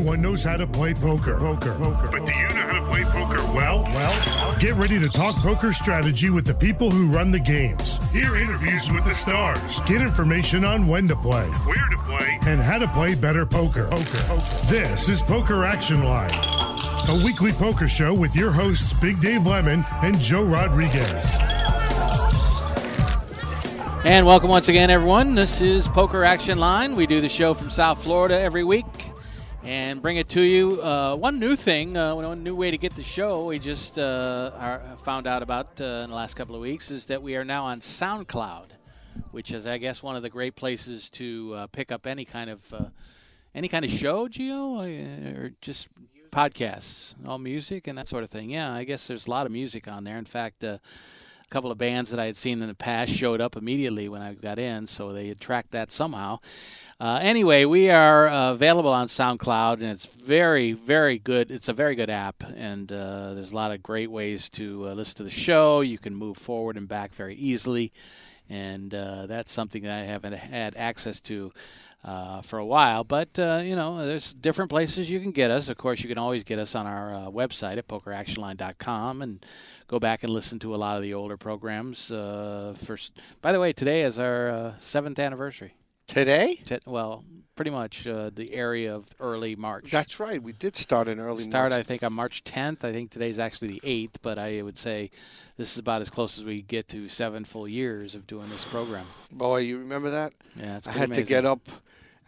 Everyone knows how to play poker. Poker. Poker. But do you know how to play poker well? Well, get ready to talk poker strategy with the people who run the games. Hear interviews with the stars. Get information on when to play, where to play, and how to play better poker. Poker. poker. This is Poker Action Line, a weekly poker show with your hosts Big Dave Lemon and Joe Rodriguez. And welcome once again, everyone. This is Poker Action Line. We do the show from South Florida every week and bring it to you. Uh, one new thing, uh, one new way to get the show we just uh, are, found out about uh, in the last couple of weeks is that we are now on SoundCloud, which is, I guess, one of the great places to uh, pick up any kind of uh, any kind of show, Geo, or just podcasts, all music and that sort of thing. Yeah, I guess there's a lot of music on there. In fact a couple of bands that I had seen in the past showed up immediately when I got in, so they had tracked that somehow. Uh, anyway, we are uh, available on SoundCloud, and it's very, very good. It's a very good app, and uh, there's a lot of great ways to uh, listen to the show. You can move forward and back very easily, and uh, that's something that I haven't had access to uh, for a while. But you know, there's different places you can get us. Of course, you can always get us on our website at pokeractionline.com and go back and listen to a lot of the older programs. First, by the way, today is our seventh anniversary. Today? well, pretty much uh, the area of early March. That's right. We did start in early start, March. I think, on March 10th. I think today's actually the 8th, but I would say this is about as close as we get to seven full years of doing this program. Boy, you remember that? Yeah, it's I had amazing. to get up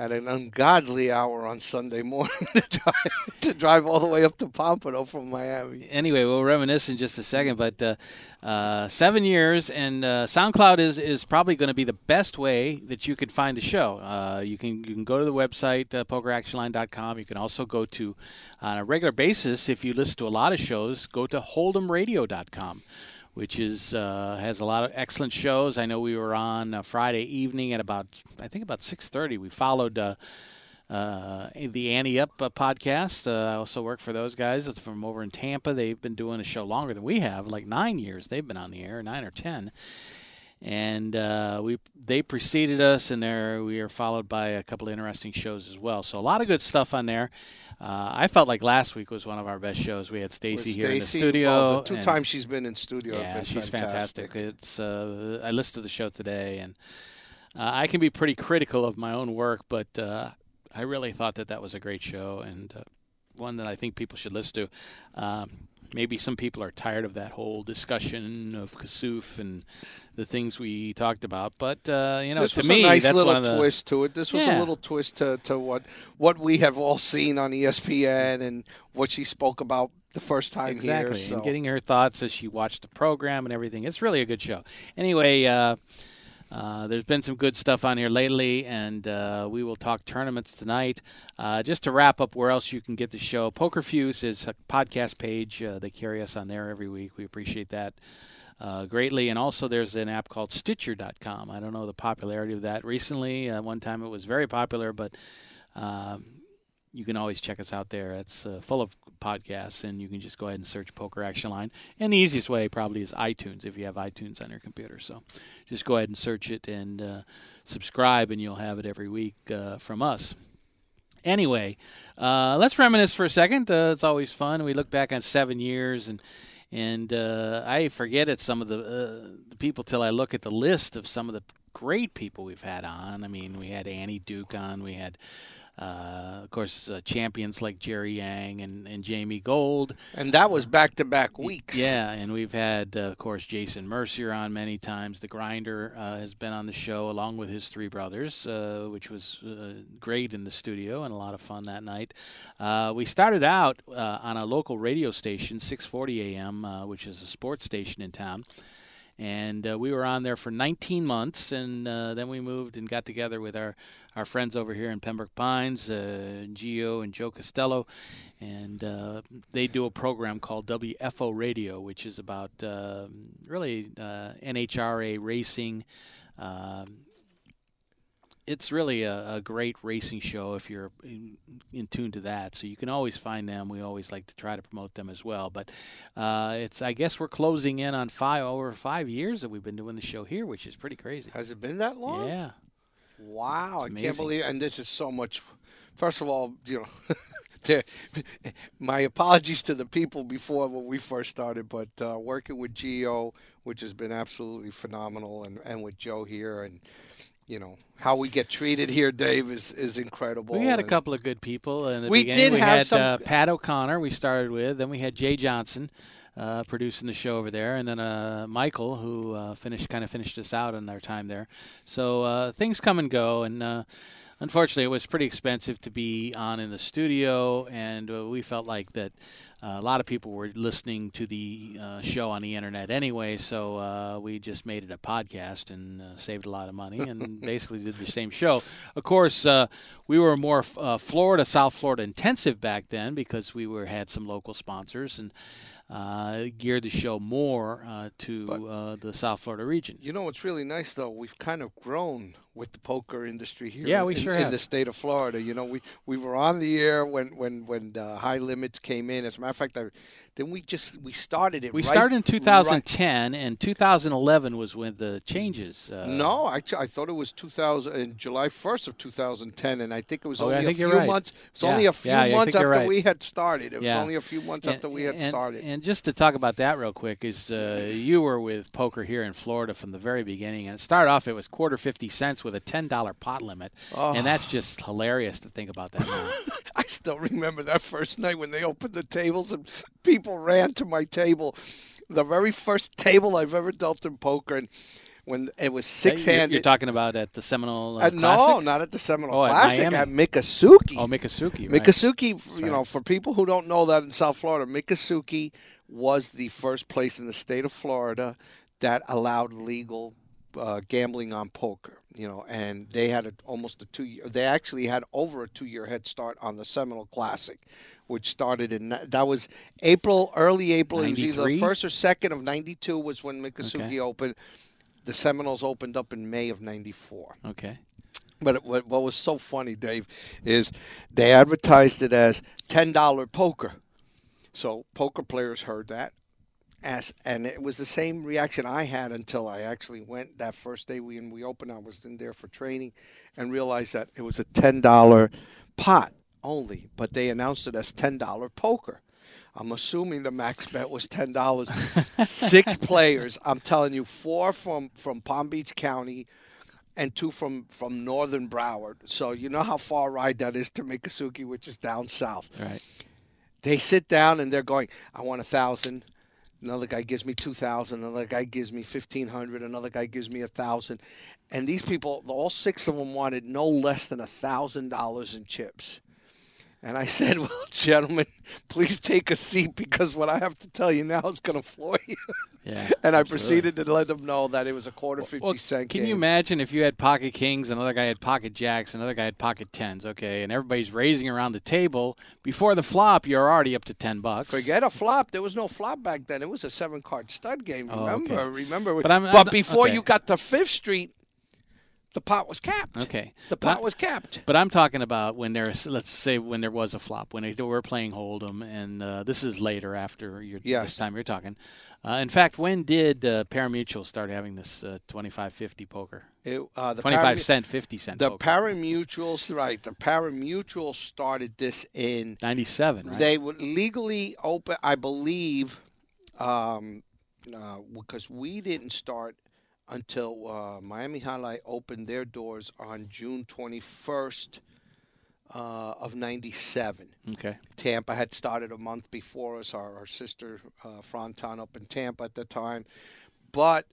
at an ungodly hour on Sunday morning to drive, to drive all the way up to Pompano from Miami. Anyway, we'll reminisce in just a second, but uh, uh, seven years, and uh, SoundCloud is, is probably going to be the best way that you could find the show. Uh, you can you can go to the website uh, pokeractionline.com. You can also go to on a regular basis if you listen to a lot of shows, go to hold'emradio.com which is uh, has a lot of excellent shows. I know we were on uh, Friday evening at about I think about 6:30. We followed uh, uh, the Ante Up uh, podcast. Uh, I also work for those guys it's from over in Tampa. They've been doing a show longer than we have, like nine years. They've been on the air, nine or ten. And we they preceded us, and there we are followed by a couple of interesting shows as well. So a lot of good stuff on there. Uh, I felt like last week was one of our best shows. We had Stacy here in the studio. The two times she's been in studio. Yeah, she's fantastic. fantastic. It's uh, I listened to the show today, and uh, I can be pretty critical of my own work, but uh, I really thought that that was a great show and uh, one that I think people should listen to. Um, maybe some people are tired of that whole discussion of Kassouf and the things we talked about. But uh, you know, this to was me, a nice little the, twist to it. This was Yeah. a little twist to, to what what we have all seen on ESPN and what she spoke about the first time exactly, here. So. and getting her thoughts as she watched the program and everything. It's really a good show. Anyway. Uh, uh, there's been some good stuff on here lately, and uh, we will talk tournaments tonight. Uh, just to wrap up, where else you can get the show? Poker Fuse is a podcast page. Uh, they carry us on there every week. We appreciate that uh, greatly. And also, there's an app called Stitcher.com. I don't know the popularity of that recently. One time it was very popular, but you can always check us out there. It's uh, full of podcasts, and you can just go ahead and search Poker Action Line. And the easiest way probably is iTunes if you have iTunes on your computer. So just go ahead and search it and uh, subscribe, and you'll have it every week uh, from us. Anyway, uh, let's reminisce for a second. Uh, it's always fun. We look back on seven years, and and uh, I forget it some of the, uh, the people till I look at the list of some of the great people we've had on. I mean, we had Annie Duke on. We had uh, of course, uh, champions like Jerry Yang and, and Jamie Gold. And that was back to back weeks. Yeah, and we've had, uh, of course, Jason Mercier on many times. The Grinder uh, has been on the show along with his three brothers, uh, which was uh, great in the studio and a lot of fun that night. Uh, we started out uh, on a local radio station, 640 AM, uh, which is a sports station in town. And uh, we were on there for 19 months, and uh, then we moved and got together with our, our friends over here in Pembroke Pines, uh, Gio and Joe Costello, and uh, they do a program called WFO Radio, which is about uh, really uh, NHRA racing. Um, it's really a, a great racing show if you're in, in tune to that. So you can always find them. We always like to try to promote them as well. But uh, it's I guess we're closing in on five over five years that we've been doing the show here, which is pretty crazy. Has it been that long? Yeah. Wow, I can't believe. And this is so much. First of all, you know, there, my apologies to the people before when we first started, but uh, working with Geo, which has been absolutely phenomenal, and, and with Joe here, and you know how we get treated here, Dave, is is incredible. We had a couple of good people and We beginning. did we have had some- uh, Pat O'Connor. We started with. Then we had Jay Johnson uh, producing the show over there, and then uh, Michael, who uh, finished kind of finished us out in our time there. So uh, things come and go, and. Uh, Unfortunately, it was pretty expensive to be on in the studio, and uh, we felt like that uh, a lot of people were listening to the uh, show on the internet anyway. So uh, we just made it a podcast and uh, saved a lot of money, and basically did the same show. Of course, uh, we were more uh, Florida, South Florida intensive back then because we were had some local sponsors and uh, geared the show more uh, to But- uh, the South Florida region. You know what's really nice though? We've kind of grown with the poker industry here. Yeah, in- we in, sure in have. the state of Florida. You know, we we were on the air when when when uh, high limits came in. As a matter of fact, I, then we just we started it. We right- started in right- 2010, and 2011 was when the changes. Uh, no, actually, I thought it was 2000 July 1st of 2010, and I think it was Oh, only I a few right. months. It was Yeah, only a few yeah, months after right. we had started. It was only a few months after we had and, started. And just to talk about that real quick is uh, you were with poker here in Florida from the very beginning, and it started off it was quarter fifty cents with a ten dollar pot limit, Oh. and that's just hilarious to think about that. I still remember that first night when they opened the tables and people ran to my table. The very first table I've ever dealt in poker, and when it was six You're- handed. You're, talking about at the Seminole uh, uh, no, not at the Seminole Oh, Classic, Miami. at Miccosukee. Oh, Miccosukee. Right. Miccosukee, you know, for people who don't know that in South Florida, Miccosukee was the first place in the state of Florida that allowed legal uh, gambling on poker. You know, and they had a, almost a two year. They actually had over a two year head start on the Seminole Classic, which started in that was April, early April. It was either the first or second of '92 was when Miccosukee Okay. opened. The Seminoles opened up in May of '94. Okay. But it, what, what was so funny, Dave, is they advertised it as ten dollar poker. So poker players heard that, as and it was the same reaction I had until I actually went that first day we and we opened. I was in there for training, and realized that it was a ten dollar pot only, but they announced it as ten dollar poker. I'm assuming the max bet was ten dollars. Six players. I'm telling you, four from from Palm Beach County, and two from from northern Broward. So you know how far a ride that is to Miccosukee, which is down south. Right. They sit down and they're going, I want a thousand. Another guy gives me two thousand. Another guy gives me fifteen hundred. Another guy gives me a thousand. And these people, all six of them, wanted no less than a thousand dollars in chips. And I said, "Well, gentlemen, please take a seat because what I have to tell you now is going to floor you." Yeah. and I absolutely. proceeded to let them know that it was a quarter fifty Well, cent can game. you imagine if you had pocket kings, another guy had pocket jacks, another guy had pocket tens, okay, and everybody's raising around the table before the flop, you're already up to ten bucks. Forget a flop. There was no flop back then. It was a seven card stud game. Oh, Remember? okay. Remember? But I'm- but I'm- before okay. you got to Fifth Street, the pot was capped. Okay. The But pot was capped. But I'm talking about when there's, let's say, when there was a flop, when they were playing Hold'em, and uh, this is later after your, Yes. this time you're talking. Uh, in fact, when did uh, Parimutuel start having this uh, 25-50 poker? It, uh, the 25 Paramu- cent, 50 cent The poker. parimutuals, right? The parimutuals started this in. 97, right? They would legally open, I believe, um, uh, because we didn't start until uh, Miami Jai-Alai opened their doors on June 21st uh, of '97. okay. Tampa had started a month before us. Our, our sister uh, Fronton up in Tampa at the time, but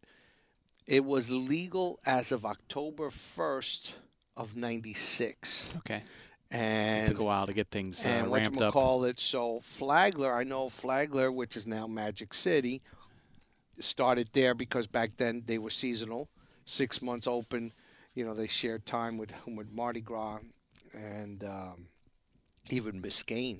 it was legal as of October 1st of '96, Okay. and took a while to get things uh, and what ramped up. call it. So Flagler, I know Flagler, which is now Magic City, started there because back then they were seasonal, six months open. You know, they shared time with with Mardi Gras and um, even Biscayne.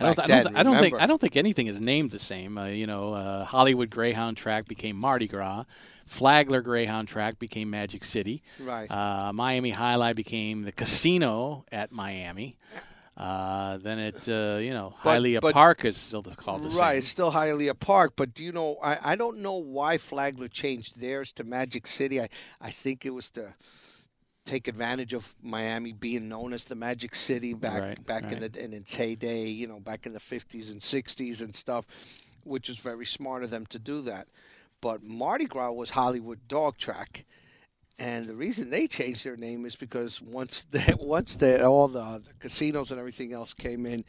I don't, back I don't, I don't think? I don't think anything is named the same. Uh, you know, uh, Hollywood Greyhound Track became Mardi Gras. Flagler Greyhound Track became Magic City. Right. Uh, Miami Jai-Alai became the casino at Miami. Uh, then it, uh, you know, But- Hialeah but- Park is still called the Right, same. it's still Hialeah Park, but do you know? I, I don't know why Flagler changed theirs to Magic City. I, I think it was to take advantage of Miami being known as the Magic City back Right, back in the in its heyday, you know, back in the 50s and 60s and stuff, which is very smart of them to do that. But Mardi Gras was Hollywood Dog Track. And the reason they changed their name is because once they, once they, all the, the casinos and everything else came in,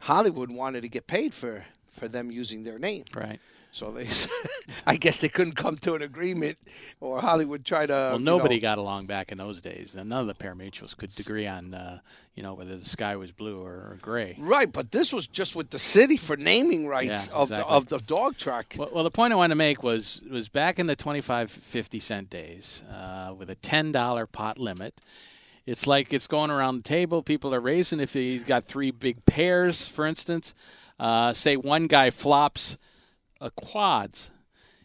Hollywood wanted to get paid for, for them using their name. Right. So they, I guess they couldn't come to an agreement, or Hollywood tried to. Well, you nobody know- got along back in those days, and none of the pari-mutuels could agree on, uh, you know, whether the sky was blue or, gray. Right, but this was just with the city for naming rights Yeah, of the of the dog track. Well, well, the point I wanted to make was was back in the 25, 50 cent days uh, with a ten dollar pot limit. It's like it's going around the table. People are raising. If you've got three big pairs, for instance, uh, say one guy flops a quads,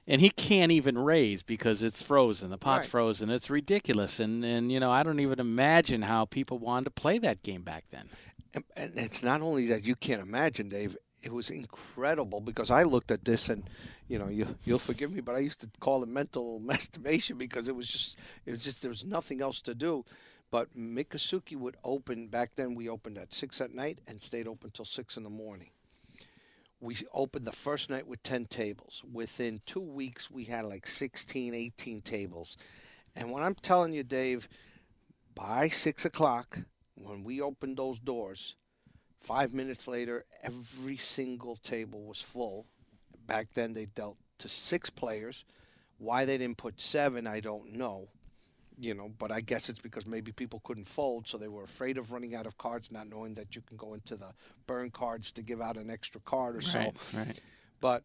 and he can't even raise because it's frozen. The pot's Right. frozen. It's ridiculous. And and you know I don't even imagine how people wanted to play that game back then. And, and it's not only that you can't imagine, Dave. It was incredible because I looked at this and, you know, you you'll forgive me, but I used to call it mental masturbation because it was just it was just there was nothing else to do. But Miccosukee would open back then. We opened at six at night and stayed open till six in the morning. We opened the first night with 10 tables. Within two weeks, we had like 16, 18 tables. And when I'm telling you, Dave, by six o'clock, when we opened those doors, five minutes later, every single table was full. Back then, they dealt to six players. Why they didn't put seven, I don't know. You know, but I guess it's because maybe people couldn't fold, so they were afraid of running out of cards, not knowing that you can go into the burn cards to give out an extra card or so Right. Right. but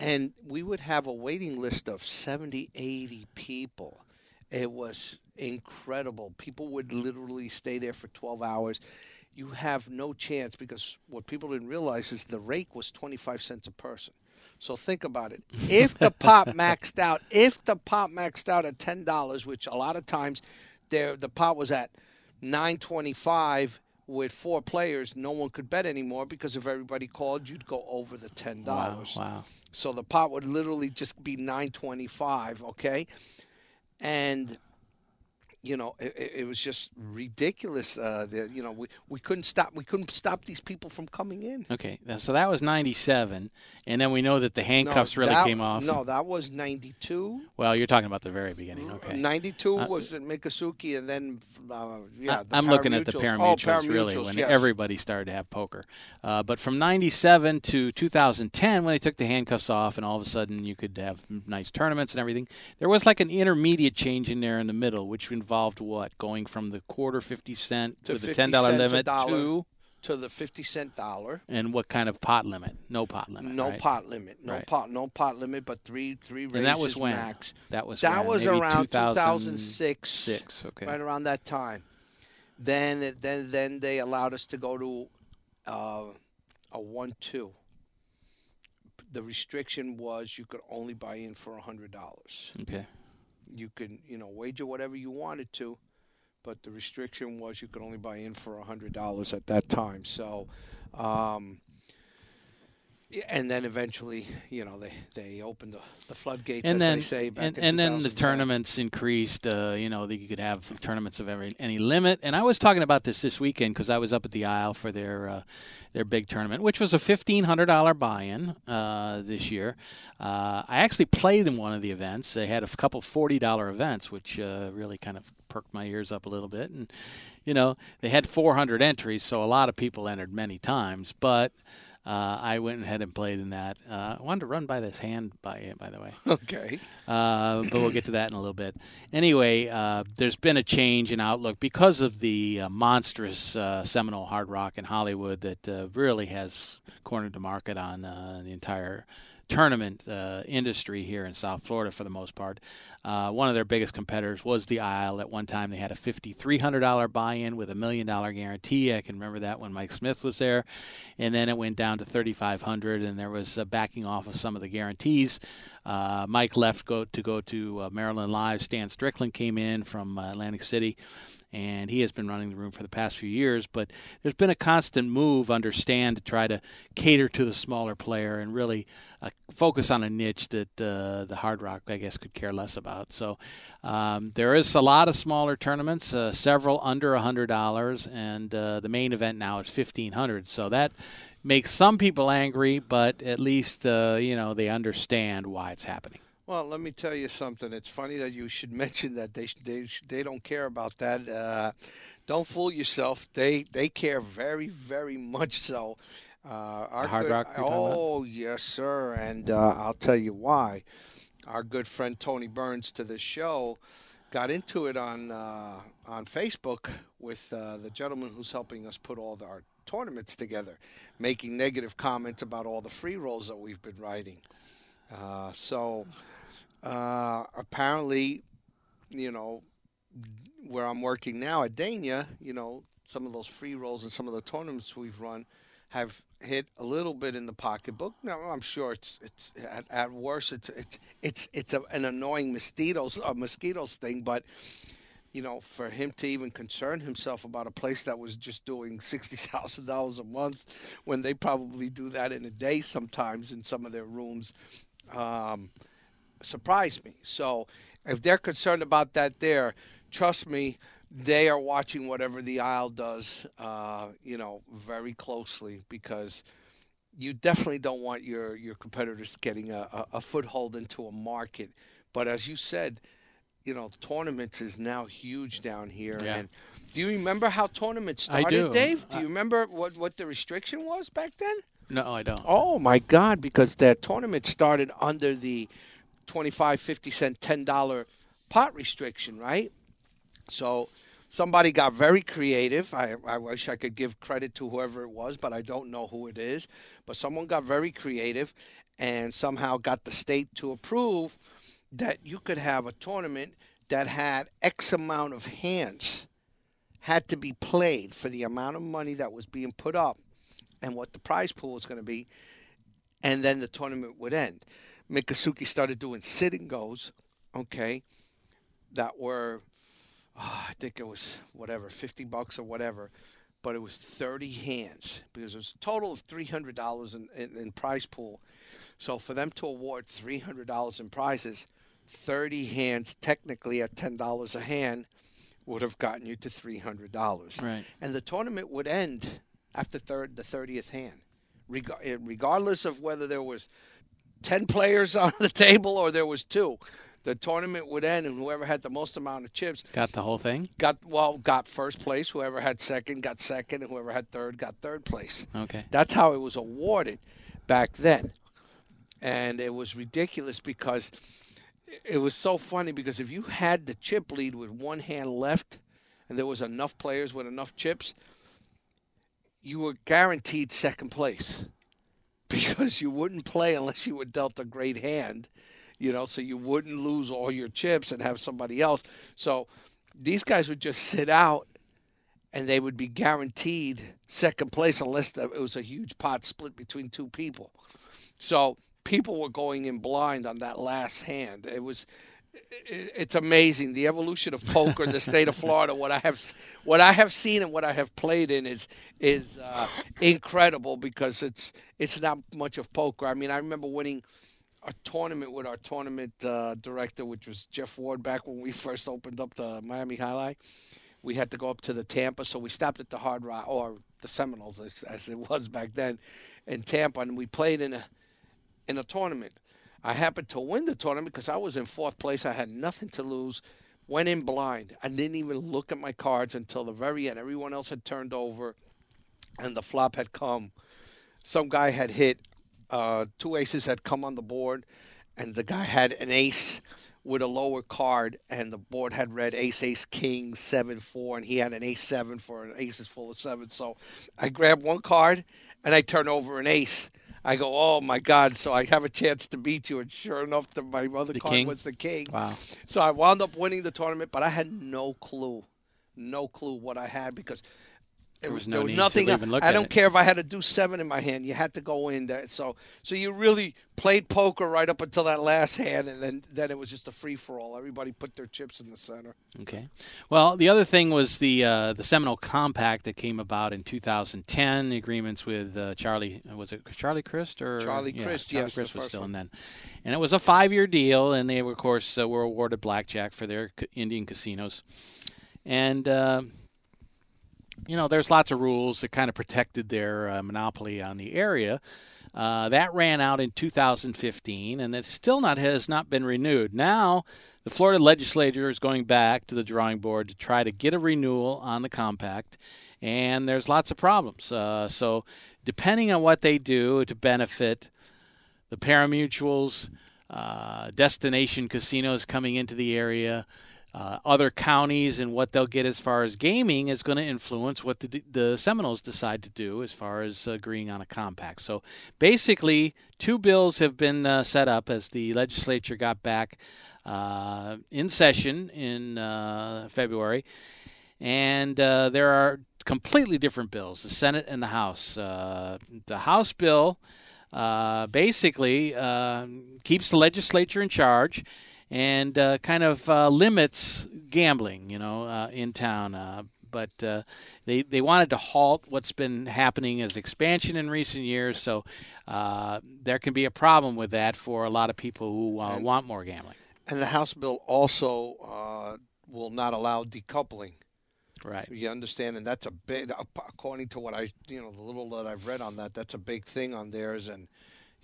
and we would have a waiting list of 70 80 people it was incredible people would literally stay there for 12 hours you have no chance because what people didn't realize is the rake was 25 cents a person so think about it if the pot maxed out if the pot maxed out at $10 which a lot of times there the pot was at 925 with four players no one could bet anymore because if everybody called you'd go over the $10 Wow. Wow. so the pot would literally just be 925, okay? And you know, it, it- was just ridiculous. Uh, the, you know, we, we couldn't stop. We couldn't stop these people from coming in. Okay, so that was '97, and then we know that the handcuffs really that- came off. No, that was 92. Well, you're talking about the very beginning. Okay. 92 Uh, was at Miccosukee, and then uh, yeah, the I'm looking at the pari-mutuals. Oh, really when yes. everybody started to have poker. Uh, but from '97 to 2010, when they took the handcuffs off, and all of a sudden you could have nice tournaments and everything, there was like an intermediate change in there in the middle, which involved what going from the quarter 50 cent To the 50 ten dollar limit to to the 50 cent dollar. and what kind of pot limit? No pot limit. No right? pot limit. No Right. pot. No pot limit, but three three raises And that was when? max. That was That when? was Maybe around 2006. 2006. Okay. right around that time. Then it- then then they allowed us to go to uh, a one two. The restriction was you could only buy in for a hundred dollars. Okay. You could you know wager whatever you wanted to, but the restriction was you could only buy in for a hundred dollars at that time. So. Um, and then eventually, you know, they, they opened the, the floodgates, and as then they say. And, and then the tournaments increased. Uh, you know, that you could have tournaments of every any limit. And I was talking about this this weekend because I was up at the Isle for their uh, their big tournament, which was a fifteen hundred dollar buy-in uh, this year. Uh, I actually played in one of the events. They had a couple forty dollar events, which uh, really kind of perked my ears up a little bit. And you know, they had four hundred entries, so a lot of people entered many times, but. Uh, I went ahead and played in that. Uh, I wanted to run by this hand by by the way. Okay. Uh, but we'll get to that in a little bit. Anyway, uh, there's been a change in outlook because of the uh, monstrous uh, Seminole Hard Rock in Hollywood that uh, really has cornered the market on uh, the entire tournament uh, industry here in South Florida for the most part. Uh, one of their biggest competitors was the Isle. At one time, they had a $5,300 buy-in with a million dollar guarantee. I can remember that when Mike Smith was there, and then it went down to 3,500, and there was a backing off of some of the guarantees. Uh, Mike left go to go to uh, Maryland Live. Stan Strickland came in from uh, Atlantic City, and he has been running the room for the past few years. But there's been a constant move under Stan to try to cater to the smaller player and really uh, focus on a niche that uh, the Hard Rock, I guess, could care less about. So um, there is a lot of smaller tournaments, uh, several under a hundred dollars, and uh, the main event now is fifteen hundred. So that makes some people angry, but at least uh, you know they understand why it's happening. Well, let me tell you something. It's funny that you should mention that they they they don't care about that. Uh, don't fool yourself. They they care very very much so. Uh, our Hard good, Rock. Oh yes, sir. And uh, I'll tell you why. Our good friend Tony Burns to the show got into it on uh, on Facebook with uh, the gentleman who's helping us put all the, our tournaments together, making negative comments about all the free rolls that we've been writing. Uh, so uh, apparently, you know, where I'm working now at Dania, you know, some of those free rolls and some of the tournaments we've run have hit a little bit in the pocketbook. Now I'm sure it's it's at, at worst it's it's it's it's a, an annoying mosquitoes a mosquitoes thing, but you know, for him to even concern himself about a place that was just doing sixty thousand dollars a month, when they probably do that in a day sometimes in some of their rooms, um, surprised me. So, if they're concerned about that, there, trust me, they are watching whatever the Isle does, uh, you know, very closely because you definitely don't want your your competitors getting a, a, a foothold into a market. But as you said you know, tournaments is now huge down here. Yeah. And do you remember how tournaments started, I do. Dave? Do you remember what, what the restriction was back then? No, I don't. Oh my God! Because that tournament started under the 25, 50 cent, ten dollar pot restriction, right? So somebody got very creative. I, I wish I could give credit to whoever it was, but I don't know who it is. But someone got very creative and somehow got the state to approve that you could have a tournament that had X amount of hands had to be played for the amount of money that was being put up and what the prize pool was going to be, and then the tournament would end. Miccosukee started doing sit and goes, okay, that were, oh, I think it was whatever, 50 bucks or whatever, but it was 30 hands because it was a total of $300 in, in, in prize pool. So for them to award $300 in prizes, 30 hands, technically at $10 a hand, would have gotten you to $300. Right. And the tournament would end after third, the 30th hand, eh, regardless of whether there was 10 players on the table or there was two. The tournament would end, and whoever had the most amount of chips got the whole thing. Got well, got first place. Whoever had second got second, and whoever had third got third place. Okay, that's how it was awarded back then, and it was ridiculous because it was so funny because if you had the chip lead with one hand left and there was enough players with enough chips, you were guaranteed second place because you wouldn't play unless you were dealt a great hand, you know, so you wouldn't lose all your chips and have somebody else. So these guys would just sit out and they would be guaranteed second place unless it was a huge pot split between two people. So people were going in blind on that last hand. It was it's amazing the evolution of poker in the state of Florida. What I have what I have seen and what I have played in is is uh, incredible because it's it's not much of poker. I mean, I remember winning a tournament with our tournament uh, director, which was Jeff Ward, back when we first opened up the Miami Jai-Alai. We had to go up to the Tampa, so we stopped at the Hard Rock or the Seminoles, as, as it was back then, in Tampa, and we played in a in a tournament. I happened to win the tournament because I was in fourth place. I had nothing to lose. Went in blind. I didn't even look at my cards until the very end. Everyone else had turned over, and the flop had come. Some guy had hit. Uh, two aces had come on the board, and the guy had an ace with a lower card, and the board had read ace, ace, king, seven, four, and he had an ace seven for an aces full of seven. So I grabbed one card and I turned over an ace I go, oh my God! So I have a chance to beat you, and sure enough, the, my other the card king? was the king. Wow! So I wound up winning the tournament, but I had no clue, no clue what I had because There was there no was need nothing. to even look I don't it. care if I had to do seven in my hand. You had to go in there. So so you really played poker right up until that last hand, and then then it was just a free for all. Everybody put their chips in the center. Okay. Well, the other thing was the uh, the Seminole Compact that came about in 2010. The agreements with uh, Charlie was it Charlie Crist or Charlie yeah, Crist, Charlie yes, Crist was still one. in then, and it was a five-year deal, and they of course uh, were awarded blackjack for their Indian casinos, and. You know, there's lots of rules that kind of protected their uh, monopoly on the area. Uh, that ran out in 2015, and it still not has not been renewed. Now, the Florida legislature is going back to the drawing board to try to get a renewal on the compact, and there's lots of problems. Uh, so, depending on what they do to benefit the parimutuels, uh, destination casinos coming into the area, uh, other counties, and what they'll get as far as gaming is going to influence what the, the Seminoles decide to do as far as agreeing on a compact. So basically, two bills have been uh, set up as the legislature got back uh, in session in uh, February. And uh, there are completely different bills the Senate and the House. Uh, the House bill uh, basically uh, keeps the legislature in charge and uh, kind of uh, limits gambling, you know, uh, in town. Uh, but uh, they they wanted to halt what's been happening as expansion in recent years. So uh, there can be a problem with that for a lot of people who uh, And- want more gambling. And the House bill also uh, will not allow decoupling. Right. You understand, and that's a big. According to what I, you know, the little that I've read on that, that's a big thing on theirs. And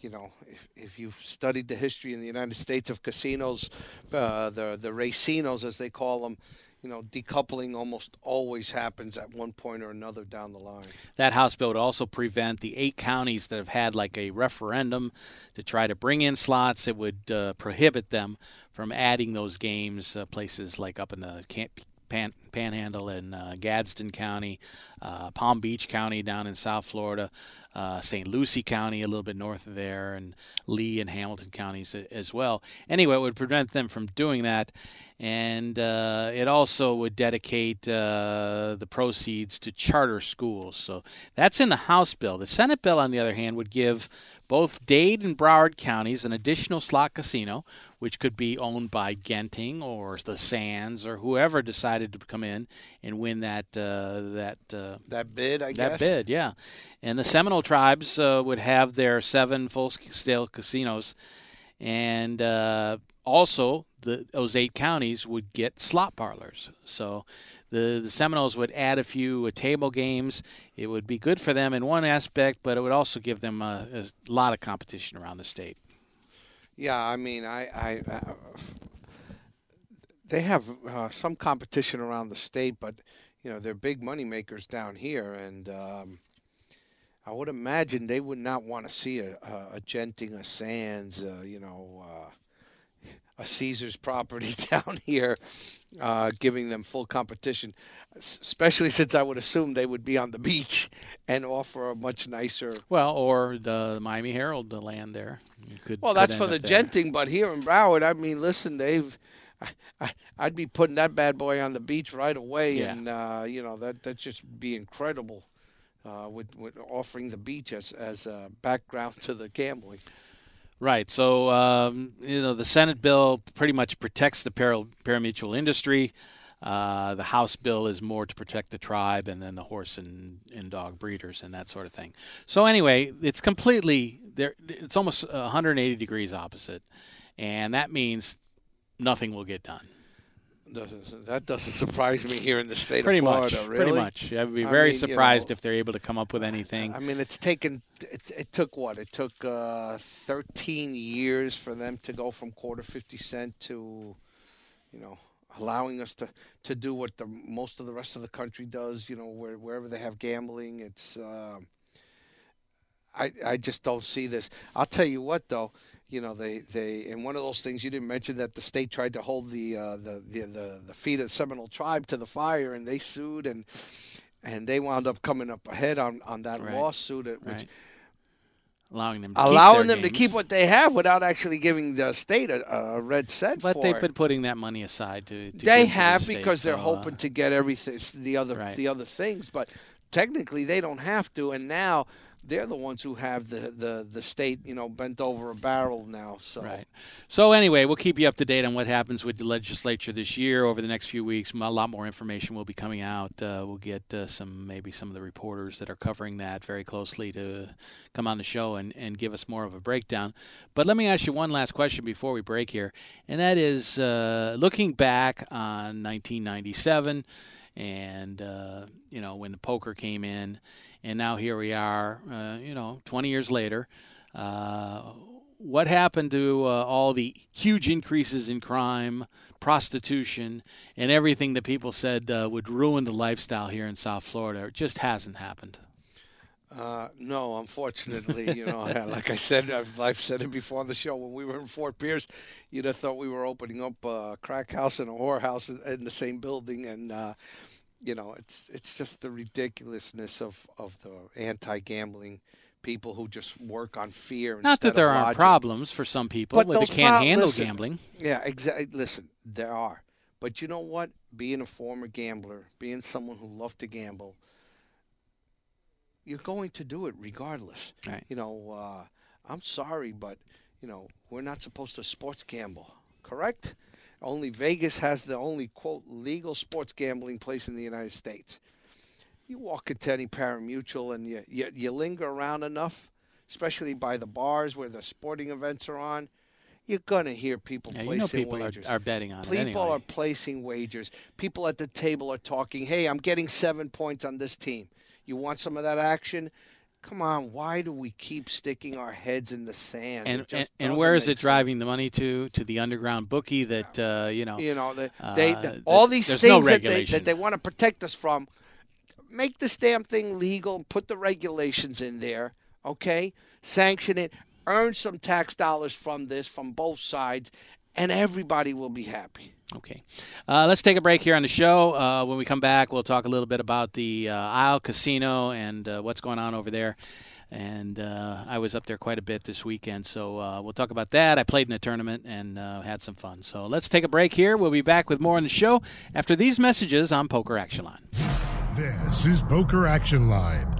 you know, if, if you've studied the history in the United States of casinos, uh, the the racinos as they call them, you know, decoupling almost always happens at one point or another down the line. That House bill would also prevent the eight counties that have had like a referendum to try to bring in slots. It would uh, prohibit them from adding those games. Uh, places like up in the Can- Pan- Panhandle in uh, Gadsden County, uh, Palm Beach County down in South Florida, uh, St. Lucie County a little bit north of there, and Lee and Hamilton counties as well. Anyway, it would prevent them from doing that, and uh, it also would dedicate uh, the proceeds to charter schools. So that's in the House bill. The Senate bill, on the other hand, would give both Dade and Broward counties an additional slot casino, which could be owned by Genting or the Sands or whoever decided to come in and win that uh, that uh, That bid, I that guess. That bid, yeah. And the Seminole tribes uh, would have their seven full-scale casinos, and uh, also the those eight counties would get slot parlors. So the the Seminoles would add a few uh, table games. It would be good for them in one aspect, but it would also give them a, a lot of competition around the state. Yeah, I mean, I, I uh, they have uh, some competition around the state, but you know they're big money makers down here, and um, I would imagine they would not want to see a, a, a Genting, a Sands, uh, you know, uh, a Caesar's property down here, uh, giving them full competition. Especially since I would assume they would be on the beach and offer a much nicer Well, or the Miami Herald, the land there. You could, Well, that's for the there. genting, but here in Broward, I mean, listen, they've, I, I'd be putting that bad boy on the beach right away, Yeah. and uh, you know that that just be incredible, uh, with with offering the beach as as a background to the gambling. Right. So, um, you know, the Senate bill pretty much protects the para- parimutuel industry. Uh, the House bill is more to protect the tribe and then the horse and, and dog breeders and that sort of thing. So, anyway, it's completely there. It's almost 180 degrees opposite, and that means nothing will get done. Doesn't, that doesn't surprise me here in the state Pretty of Florida. much. really. Pretty much. I would be I very mean, you surprised know, if they're able to come up with anything. I mean, it's taken. It, it took what? It took uh, 13 years for them to go from quarter 50 cent to, you know, allowing us to, to do what the most of the rest of the country does. You know, where, wherever they have gambling, it's. Uh, I I just don't see this. I'll tell you what, though. You know, they they and one of those things you didn't mention that the state tried to hold the uh, the, the the the feet of the Seminole tribe to the fire, and they sued and and they wound up coming up ahead on on that Right. lawsuit, at which Right. Allowing them to keep allowing their them to keep what they have without actually giving the state a, a red cent But they've it. been putting that money aside to. to they the have state, because they're so, uh, hoping to get everything, the other right. the other things. But technically they don't have to, and now they're the ones who have the, the, the state, you know, bent over a barrel now. So Right. So anyway, we'll keep you up to date on what happens with the legislature this year over the next few weeks. A lot more information will be coming out. Uh, we'll get uh, some maybe some of the reporters that are covering that very closely to come on the show and, and give us more of a breakdown. But let me ask you one last question before we break here, and that is uh, looking back on 1997 and uh, you know when the poker came in, and now here we are, uh, you know, 20 years later. Uh, what happened to uh, all the huge increases in crime, prostitution, and everything that people said uh, would ruin the lifestyle here in South Florida? It just hasn't happened. Uh, no, unfortunately, you know, like I said, I've, I've said it before on the show. When we were in Fort Pierce, you'd have thought we were opening up a crack house and a whorehouse in, in the same building, and uh, you know, it's it's just the ridiculousness of of the anti-gambling people who just work on fear. Not that there aren't logic. problems for some people, But they can't prob- handle listen. gambling. Yeah, exactly. Listen, there are, but you know what? Being a former gambler, being someone who loved to gamble, you're going to do it regardless. Right. You know, uh, I'm sorry, but you know we're not supposed to sports gamble, correct? Only Vegas has the only quote legal sports gambling place in the United States. You walk into any parimutuel and you, you you linger around enough, especially by the bars where the sporting events are on. You're gonna hear people Yeah, you know people are, are betting on People it anyway. are placing wagers. People at the table are talking, hey, I'm getting seven points on this team. You want some of that action? Come on, why do we keep sticking our heads in the sand? and and, and where is it sense. driving the money to? To the underground bookie that uh, you know. You know, they, they, Uh, the- all these things no that, they, that they want to protect us from. Make this damn thing legal. and Put the regulations in there. Okay, sanction it. Earn some tax dollars from this from both sides, and everybody will be happy. Okay. Uh, let's take a break here on the show. Uh, when we come back, we'll talk a little bit about the uh, Isle Casino and uh, what's going on over there. And uh, I was up there quite a bit this weekend, so uh, we'll talk about that. I played in a tournament and uh, had some fun. So let's take a break here. We'll be back with more on the show after these messages on Poker Action Line. This is Poker Action Line.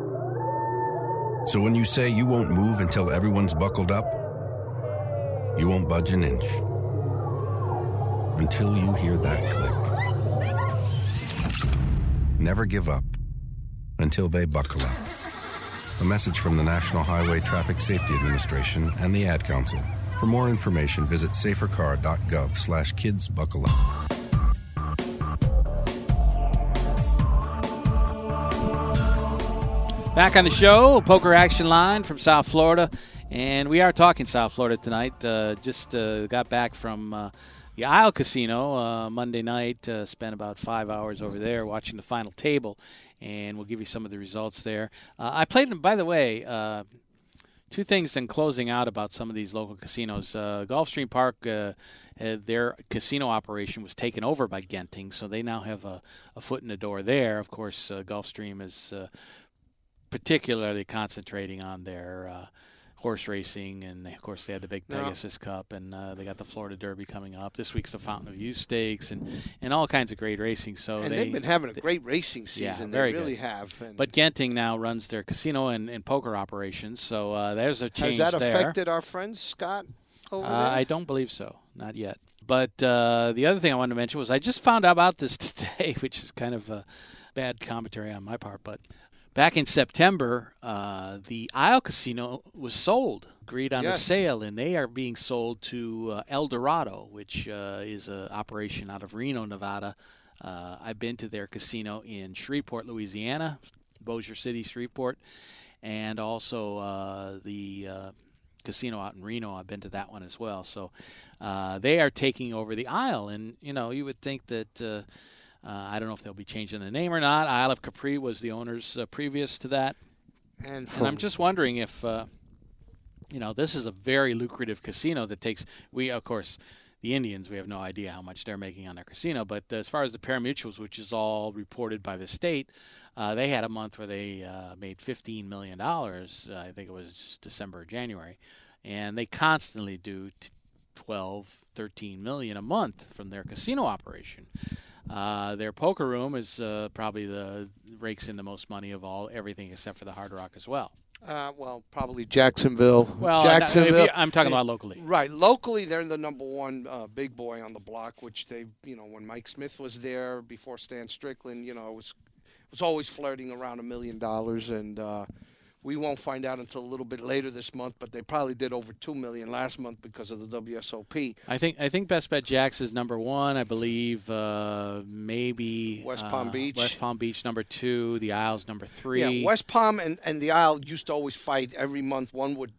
So when you say you won't move until everyone's buckled up, you won't budge an inch until you hear that click. Never give up until they buckle up. A message from the National Highway Traffic Safety Administration and the Ad Council. For more information, visit safercar.gov slash kids Back on the show, Poker Action Line from South Florida, and we are talking South Florida tonight. Uh, just uh, got back from uh, the Isle Casino uh, Monday night. Uh, spent about five hours over there watching the final table, and we'll give you some of the results there. Uh, I played, by the way. Two things in closing out about some of these local casinos. Uh, Gulfstream Park, uh, their casino operation was taken over by Genting, so they now have a, a foot in the door there. Of course, uh, Gulfstream is particularly concentrating on their uh, horse racing, and of course they had the big Yeah. Pegasus Cup, and uh, they got the Florida Derby coming up. This week's the Fountain of Youth Stakes, and, and all kinds of great racing. So and they, they've been having a great racing Yeah, season. very they really good. have. And But Genting now runs their casino and, and poker operations, so uh, there's a change has that there. affected our friends, Scott? Over Uh, there? I don't believe so, not yet. But uh, the other thing I wanted to mention was I just found out about this today, which is kind of a bad commentary on my part. But back in September, uh, the Isle Casino was sold, agreed on Yes. a sale, and they are being sold to uh, Eldorado, which uh, is an operation out of Reno, Nevada. Uh, I've been to their casino in Shreveport, Louisiana, Bossier City, Shreveport, and also uh, the uh, casino out in Reno. I've been to that one as well. So uh, they are taking over the Isle, and you know you would think that. Uh, I don't know if they'll be changing the name or not. Isle of Capri was the owners uh, previous to that, And, and I'm just wondering if, uh, you know, this is a very lucrative casino that takes. We of course, the Indians, we have no idea how much they're making on their casino, but as far as the parimutuels, which is all reported by the state, uh, they had a month where they uh, made 15 million dollars. Uh, I think it was December or January, and they constantly do t- 12, 13 million a month from their casino operation. Uh, their poker room is uh, probably the rakes in the most money of all everything except for the Hard Rock as well. uh, well, probably Jacksonville. Well, Jacksonville. you- I'm talking about locally. Right, locally they're the number one uh, big boy on the block, which they, you know, when Mike Smith was there before Stan Strickland, you know, it was it was always flirting around a million dollars, and uh, we won't find out until a little bit later this month. But they probably did over two million last month because of the WSOP. I think I think Best Bet Jacks is number one. I believe uh, maybe West uh, Palm Beach. West Palm Beach number two. The Isles number three. Yeah, West Palm and, and the Isle used to always fight every month. One would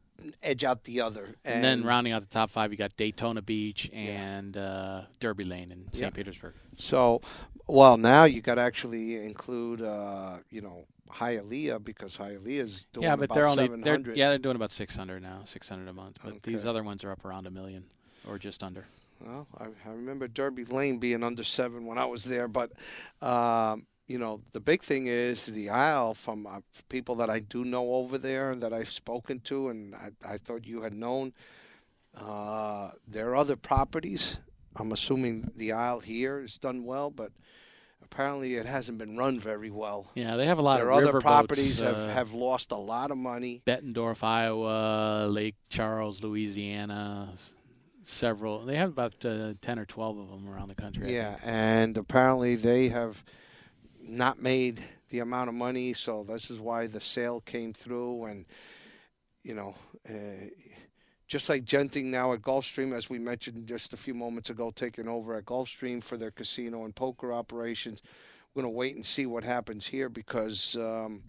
edge out the other, and, and then rounding out the top five, you got Daytona Beach and uh, Derby Lane in St. Yeah. Petersburg. So, well, now you got to actually include, uh, you know, Hialeah because Hialeah is doing yeah, but about they're only seven they're hundred. yeah they're doing about 600 now, 600 a month. But these other ones are up around a million or just under. Well, I, I remember Derby Lane being under seven when I was there, but um, you know the big thing is the Isle from uh, people that I do know over there that I've spoken to, and I, I thought you had known. Uh, there are other properties. I'm assuming the Isle here is done well, but apparently it hasn't been run very well. Yeah, they have a lot There of other river properties boats, have, uh, have lost a lot of money. Bettendorf, Iowa, Lake Charles, Louisiana, several. They have about uh, 10 or 12 of them around the country. Yeah, and apparently they have not made the amount of money, so this is why the sale came through. And you know, uh, just like Genting now at Gulfstream, as we mentioned just a few moments ago, taking over at Gulfstream for their casino and poker operations. We're going to wait and see what happens here because um,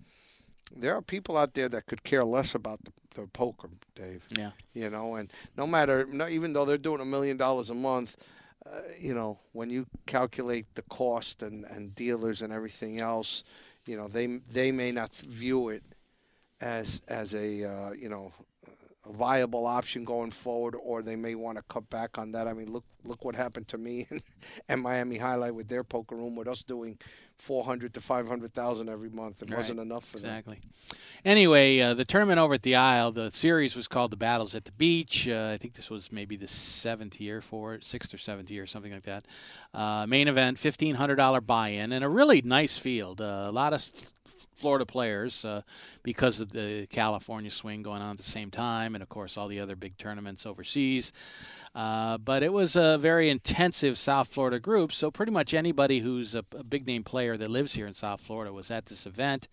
there are people out there that could care less about the, the poker, Dave Yeah. you know and no matter no, even though they're doing a million dollars a month uh, you know when you calculate the cost and, and dealers and everything else you know they they may not view it as as a uh, you know viable option going forward or they may want to cut back on that i mean look look what happened to me and, and Miami Jai-Alai with their poker room with us doing 400 to 500,000 every month it Right. wasn't enough for them Exactly. Anyway, uh, the tournament over at the Isle, the series was called the Battles at the Beach. Uh, I think this was maybe the seventh year for it, sixth or seventh year, something like that. Uh, main event, fifteen hundred dollar buy-in, and a really nice field. Uh, a lot of Florida players uh, because of the California swing going on at the same time, and of course all the other big tournaments overseas. Uh, but it was a very intensive South Florida group, so pretty much anybody who's a, a big name player that lives here in South Florida was at this event.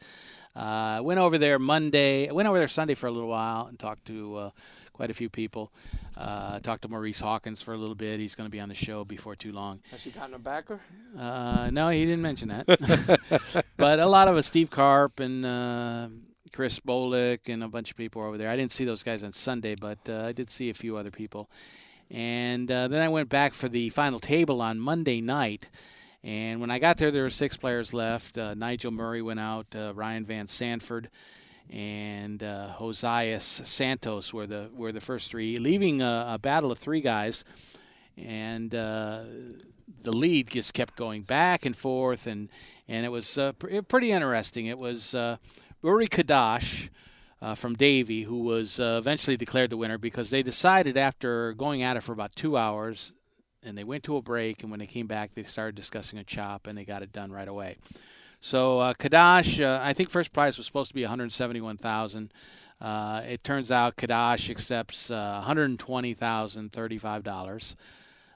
Uh, went over there Monday. Went over there Sunday for a little while and talked to uh, quite a few people. Uh, talked to Maurice Hawkins for a little bit. He's going to be on the show before too long. has he gotten a backer Uh, no, he didn't mention that. but a lot of us, Steve Carp and uh, Chris Bolick and a bunch of people over there. I didn't see those guys on Sunday, but uh, I did see a few other people. And uh, then I went back for the final table on Monday night. And when I got there, there were six players left. Uh, Nigel Murray went out. Uh, Ryan Van Sanford and uh, Josias Santos were the were the first three, leaving a, a battle of three guys. And uh, the lead just kept going back and forth, and and it was uh, pr- pretty interesting. It was uh, Rory Kadash uh, from Davie who was uh, eventually declared the winner because they decided after going at it for about two hours, and they went to a break, and when they came back, they started discussing a chop, and they got it done right away. So uh, Kadash, uh, I think first prize was supposed to be 171,000. Uh, it turns out Kadash accepts uh, $120,035.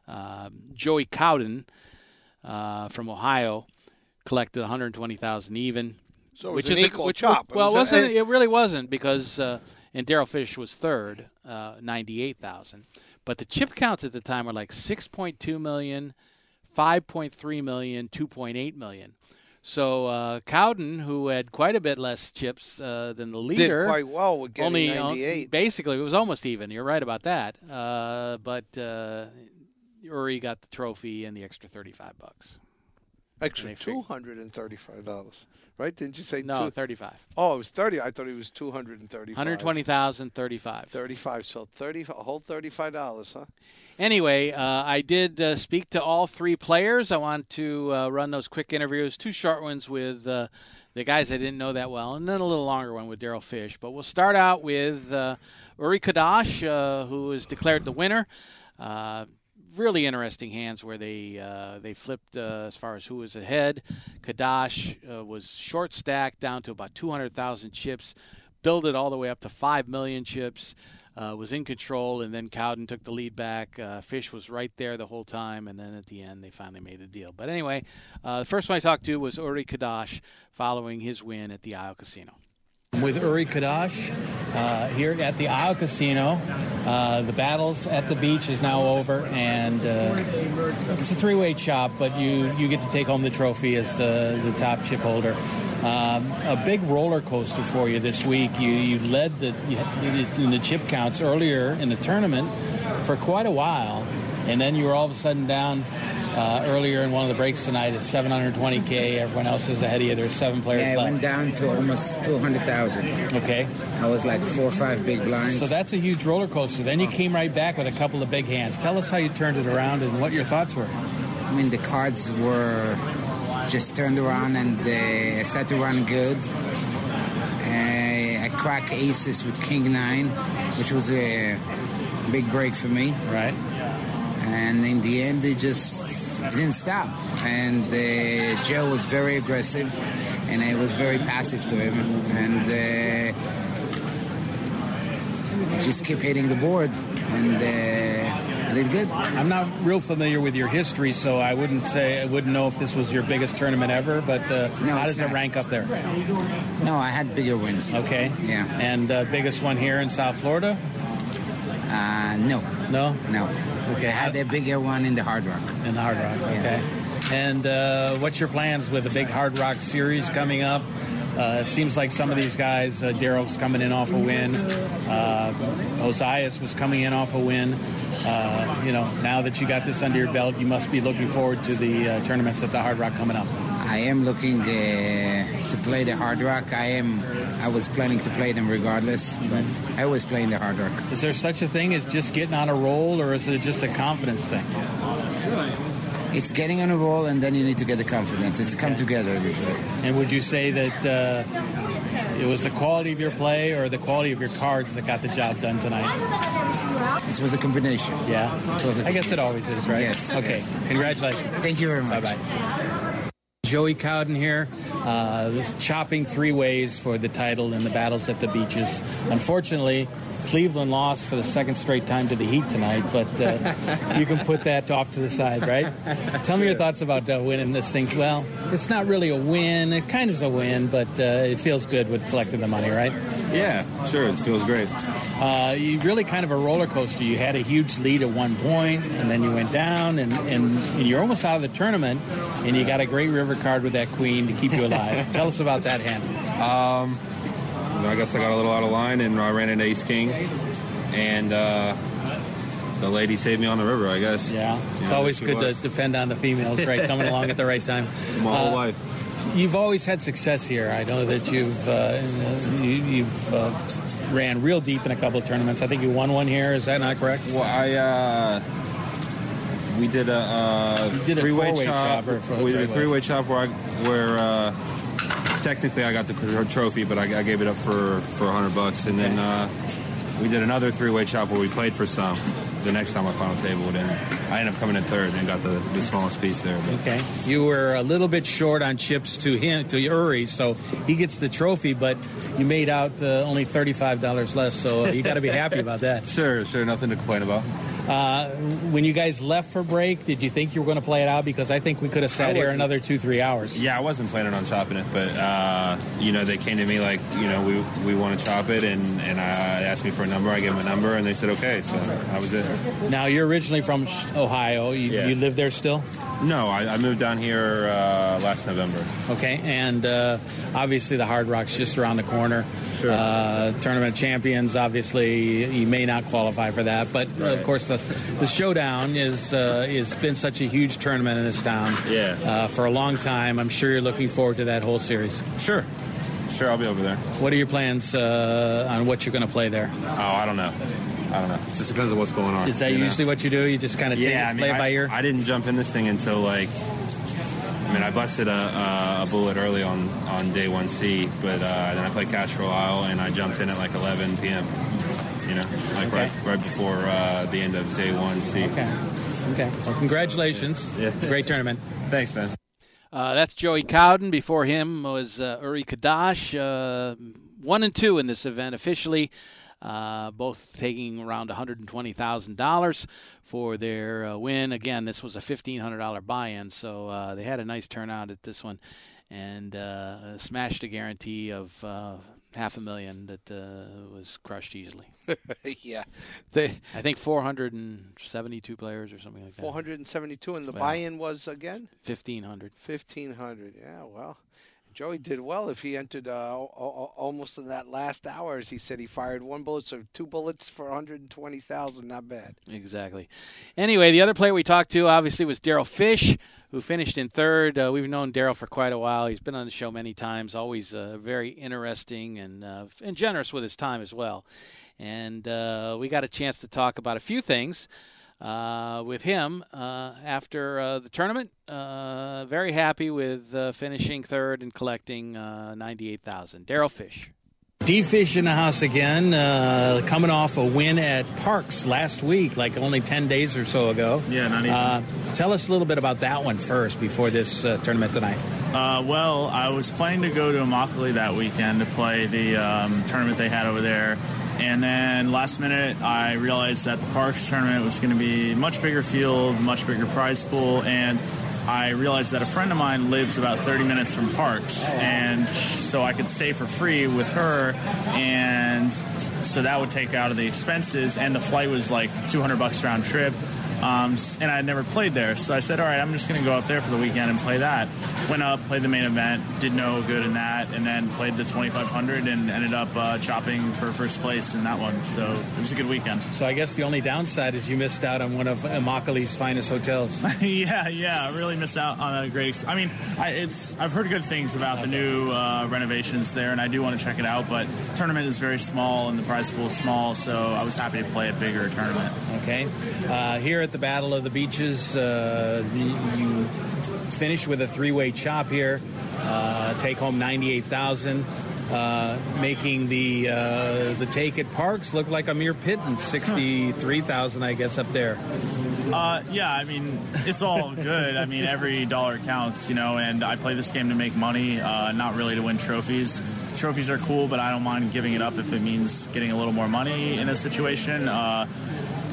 Uh, Joey Cowden uh, from Ohio collected 120,000 even. So it which is a- equal which, chop. Well, It was wasn't it really wasn't because uh, and Daryl Fish was third, uh, 98,000. But the chip counts at the time were like 6.2 million, 5.3 million, 2.8 million. So uh, Cowden, who had quite a bit less chips uh, than the leader, Did quite well with getting only uh, 98. basically it was almost even. You're right about that. Uh, but uh, Uri got the trophy and the extra 35 bucks. Extra two hundred and thirty-five dollars, right? Didn't you say No, two? 35. Oh, it was thirty. I thought it was two hundred and thirty-five. 120,000, 35. Thirty-five. So thirty, a whole thirty-five dollars, huh? Anyway, uh, I did uh, speak to all three players. I want to uh, run those quick interviews, two short ones with uh, the guys I didn't know that well, and then a little longer one with Daryl Fish. But we'll start out with uh, Uri Kadash, uh, who is declared the winner. Really interesting hands where they uh, they flipped uh, as far as who was ahead. Kadash uh, was short stacked down to about 200,000 chips, built it all the way up to 5 million chips. Uh, was in control, and then Cowden took the lead back. Uh, Fish was right there the whole time, and then at the end they finally made a deal. But anyway, uh, the first one I talked to was Uri Kadash following his win at the Isle Casino. With Uri Kadash uh, here at the Isle Casino. Uh, the battles at the beach is now over, and uh, it's a three-way chop, but you, you get to take home the trophy as the, the top chip holder. Um, a big roller coaster for you this week. You, you led the in the chip counts earlier in the tournament for quite a while, and then you were all of a sudden down uh, earlier in one of the breaks tonight at 720k. Everyone else is ahead of you. There's seven players Yeah, left. went down to almost 200,000. Okay. I was like four or five big blinds. So that's a huge roller coaster. Then you came right back with a couple of big hands. Tell us how you turned it around and what your thoughts were. I mean, the cards were just turned around and they started to run good. Uh, I cracked aces with King Nine, which was a big break for me. Right. And in the end, they just didn't stop. And uh, Joe was very aggressive, and I was very passive to him. And uh, just kept hitting the board, and uh, I did good. I'm not real familiar with your history, so I wouldn't say I wouldn't know if this was your biggest tournament ever. But uh, No, how does it rank up there? No, I had bigger wins. Okay. Yeah. And uh, biggest one here in South Florida? Uh, no, No. no. Okay. I had a bigger one in the Hard Rock. In the Hard Rock. Okay. And uh, what's your plans with the big Hard Rock series coming up? Uh, it seems like some of these guys, uh, Daryl's coming in off a win. Uh, Osias was coming in off a win. Uh, you know, now that you got this under your belt, you must be looking forward to the uh, tournaments at the Hard Rock coming up. I am looking uh, to play the Hard Rock. I am. I was planning to play them regardless, but I always play in the Hard Rock. Is there such a thing as just getting on a roll, or is it just a confidence thing? It's getting on a roll, and then you need to get the confidence. It's come together usually. And would you say that uh, it was the quality of your play or the quality of your cards that got the job done tonight? It was a combination. Yeah. It was a I guess it always is, right? Yes, Okay. yes. Congratulations. Thank you very much. Bye bye. Joey Cowden here, uh, chopping three ways for the title in the battles at the beaches. Unfortunately, Cleveland lost for the second straight time to the Heat tonight, but uh, you can put that off to the side, right? Tell me your thoughts about uh, winning this thing. Well, it's not really a win. It kind of is a win, but uh, it feels good with collecting the money, right? Yeah, sure. It feels great. Uh, you really kind of a roller coaster. You had a huge lead at one point, and then you went down, and, and you're almost out of the tournament, and you got a great river card with that queen to keep you alive. Tell us about that hand. I guess I got a little out of line and I ran into Ace King, and uh, the lady saved me on the river. I guess. Yeah, it's Yeah, always good was. to depend on the females, right? Coming along at the right time. My Uh, whole life. You've always had success here. I know that you've uh, you, you've uh, ran real deep in a couple of tournaments. I think you won one here. Is that not correct? Well, I uh, we did a, uh, did a three-way chop. chop we did a three-way. three-way chop where I, where uh, technically I got the trophy, but I, I gave it up for for hundred bucks, and then uh, we did another three-way chop where we played for some. The next time I final table, and I ended up coming in third and got the, the smallest piece there. But Okay. You were a little bit short on chips to him to Uri, so he gets the trophy, but you made out uh, only thirty-five dollars less. So you got to be happy about that. Sure, sure, nothing to complain about. Uh, when you guys left for break, did you think you were going to play it out? Because I think we could have sat here another two, three hours. Yeah, I wasn't planning on chopping it, but uh, you know they came to me like, you know, we we want to chop it, and and I asked me for a number. I gave them a number, and they said okay. So that was it. Now you're originally from Ohio. You, Yeah. you live there still? No, I, I moved down here uh, last November. Okay, and uh, obviously the Hard Rock's just around the corner. Sure. Uh, Tournament of Champions, obviously you may not qualify for that, but uh, of course the, the Showdown is uh, has been such a huge tournament in this town. Yeah. Uh, for a long time, I'm sure you're looking forward to that whole series. Sure, sure, I'll be over there. What are your plans uh, on what you're going to play there? Oh, I don't know. I don't know. It Just depends on what's going on. Is that you know? usually what you do? You just kind of yeah, I mean, play I, by ear? I didn't jump in this thing until like. I mean, I busted a, a, a bullet early on, on day one C, but uh, then I played cash for a while, and I jumped in at like 11 p.m. You know, like Okay. right right before uh, the end of day one C. Okay. Okay. Well, congratulations. Yeah. Great tournament. Thanks, man. Uh, that's Joey Cowden. Before him was uh, Uri Kadash, uh, one and two in this event officially, uh, both taking around $120,000 for their uh, win. Again, this was a $1,500 buy-in, so uh, they had a nice turnout at this one and uh, smashed a guarantee of uh, half a million that uh, was crushed easily. yeah, they I think 472 players or something like that. 472, and the Wow. buy-in was again 1,500. 1500. Yeah, well, Joey did well if he entered uh, almost in that last hour, as he said. He fired one bullet, so two bullets for 120,000. Not bad. Exactly. Anyway, the other player we talked to obviously was Daryl Fish, who finished in third. Uh, we've known Daryl for quite a while. He's been on the show many times. Always uh, very interesting and uh, and generous with his time as well. And uh, we got a chance to talk about a few things. Uh, with him uh, after uh, the tournament, uh, very happy with uh, finishing third and collecting uh, ninety-eight thousand. Daryl Fish. D Fish in the house again, uh, coming off a win at Parks last week, like only 10 days or so ago. Yeah, not even. Uh, tell us a little bit about that one first before this uh, tournament tonight. Uh, well, I was planning to go to Immokalee that weekend to play the um, tournament they had over there. And then last minute, I realized that the Parks tournament was going to be much bigger field, much bigger prize pool, and I realized that a friend of mine lives about 30 minutes from Parks, and so I could stay for free with her, and so that would take out of the expenses, and the flight was like 200 bucks round trip. Um, and I had never played there, so I said, "All right, I'm just going to go up there for the weekend and play that." Went up, played the main event, did no good in that, and then played the 2500 and ended up uh, chopping for first place in that one. So it was a good weekend. So I guess the only downside is you missed out on one of Immokalee's finest hotels. yeah, yeah, I really miss out on a great. Ex- I mean, I, it's I've heard good things about the new uh, renovations there, and I do want to check it out. But tournament is very small, and the prize pool is small, so I was happy to play a bigger tournament. Okay. Uh, here at the Battle of the Beaches, uh, the, you finish with a three-way chop here. Uh, take home ninety-eight thousand, uh, making the uh, the take at Parks look like a mere pittance, sixty-three thousand, I guess, up there. Uh, yeah, I mean, it's all good. I mean, every dollar counts, you know, and I play this game to make money, uh, not really to win trophies. Trophies are cool, but I don't mind giving it up if it means getting a little more money in a situation. Uh,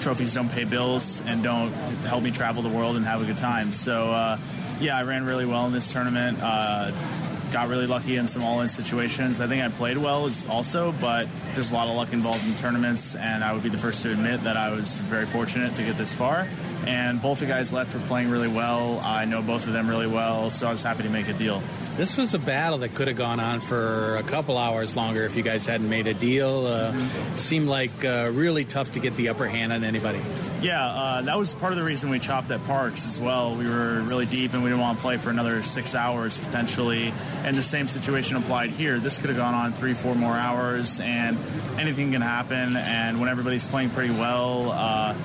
trophies don't pay bills and don't help me travel the world and have a good time. So, uh, yeah, I ran really well in this tournament. Uh, got really lucky in some all-in situations. I think I played well as also, but there's a lot of luck involved in tournaments, and I would be the first to admit that I was very fortunate to get this far. And both the guys left were playing really well. I know both of them really well, so I was happy to make a deal. This was a battle that could have gone on for a couple hours longer if you guys hadn't made a deal. Uh, it seemed like uh, really tough to get the upper hand on anybody. Yeah, uh, that was part of the reason we chopped at Parks as well. We were really deep and we didn't want to play for another six hours potentially. And the same situation applied here. This could have gone on three, four more hours, and anything can happen. And when everybody's playing pretty well, uh,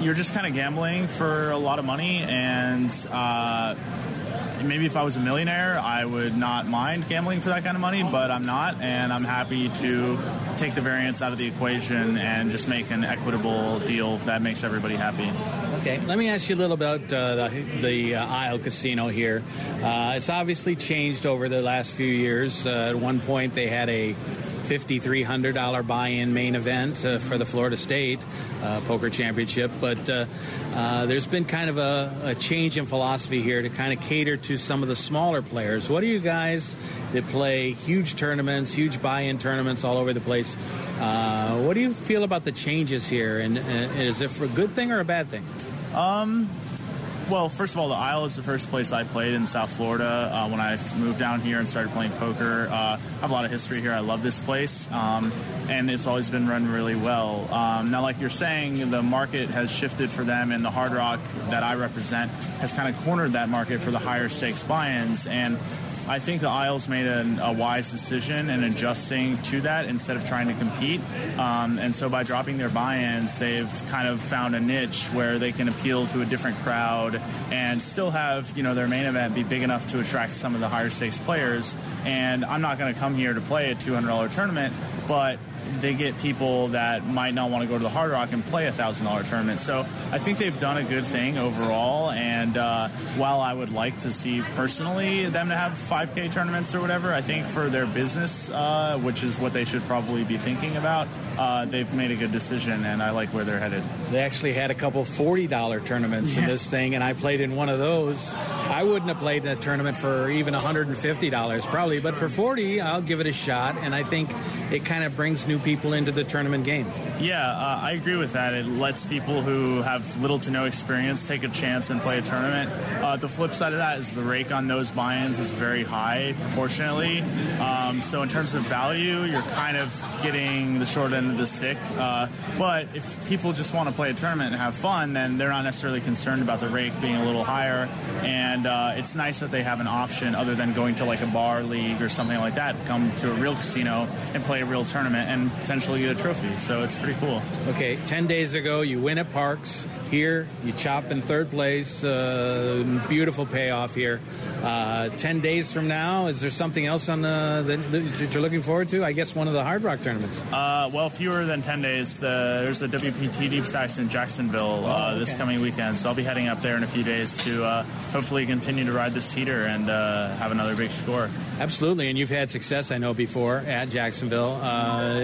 you're just kind of gambling for a lot of money. And uh, maybe if I was a millionaire, I would not mind gambling for that kind of money, but I'm not, and I'm happy to take the variance out of the equation and just make an equitable deal that makes everybody happy. Okay, let me ask you a little about uh, the, the uh, Isle Casino here. Uh, it's obviously changed over the last few years. Uh, at one point, they had a $5,300 buy-in main event uh, for the Florida State uh, Poker Championship. But uh, uh, there's been kind of a, a, change in philosophy here to kind of cater to some of the smaller players. What do you guys that play huge tournaments, huge buy-in tournaments all over the place? Uh, what do you feel about the changes here? And, and is it for a good thing or a bad thing? Um, well, first of all, the Isle is the first place I played in South Florida uh, when I moved down here and started playing poker. Uh, I have a lot of history here. I love this place, um, and it's always been run really well. Um, now, like you're saying, the market has shifted for them, and the Hard Rock that I represent has kind of cornered that market for the higher stakes buy-ins. And I think the Isles made a, a, wise decision in adjusting to that instead of trying to compete. Um, and so by dropping their buy-ins, they've kind of found a niche where they can appeal to a different crowd and still have you know their main event be big enough to attract some of the higher stakes players. And I'm not going to come here to play a $200 tournament, but they get people that might not want to go to the Hard Rock and play a thousand dollar tournament. So I think they've done a good thing overall. And uh, while I would like to see personally them to have 5K tournaments or whatever, I think for their business, uh, which is what they should probably be thinking about, uh, they've made a good decision, and I like where they're headed. They actually had a couple $40 tournaments yeah. in this thing, and I played in one of those. I wouldn't have played in a tournament for even $150 probably, but for 40 I'll give it a shot, and I think it kind of brings new people into the tournament game. Yeah, uh, I agree with that. It lets people who have little to no experience take a chance and play a tournament. Uh, the flip side of that is the rake on those buy-ins is very high proportionately. Um, so in terms of value, you're kind of getting the short end of the stick. Uh, but if people just want to play a tournament and have fun, then they're not necessarily concerned about the rake being a little higher. And uh, it's nice that they have an option other than going to like a bar league or something like that, come to a real casino and play a real tournament and potentially get a trophy. So it's pretty cool. Okay, 10 days ago, you win at Parks. Here, you chop in third place. Uh, beautiful payoff here. Uh, 10 days from now, is there something else on the, that, you're looking forward to? I guess one of the Hard Rock tournaments. Uh, well, fewer than 10 days. The, there's a WPT Deep Stacks in Jacksonville uh, oh, okay. this coming weekend. So I'll be heading up there in a few days to uh, hopefully continue to ride this heater and uh, have another big score. Absolutely. And you've had success, I know, before at Jacksonville.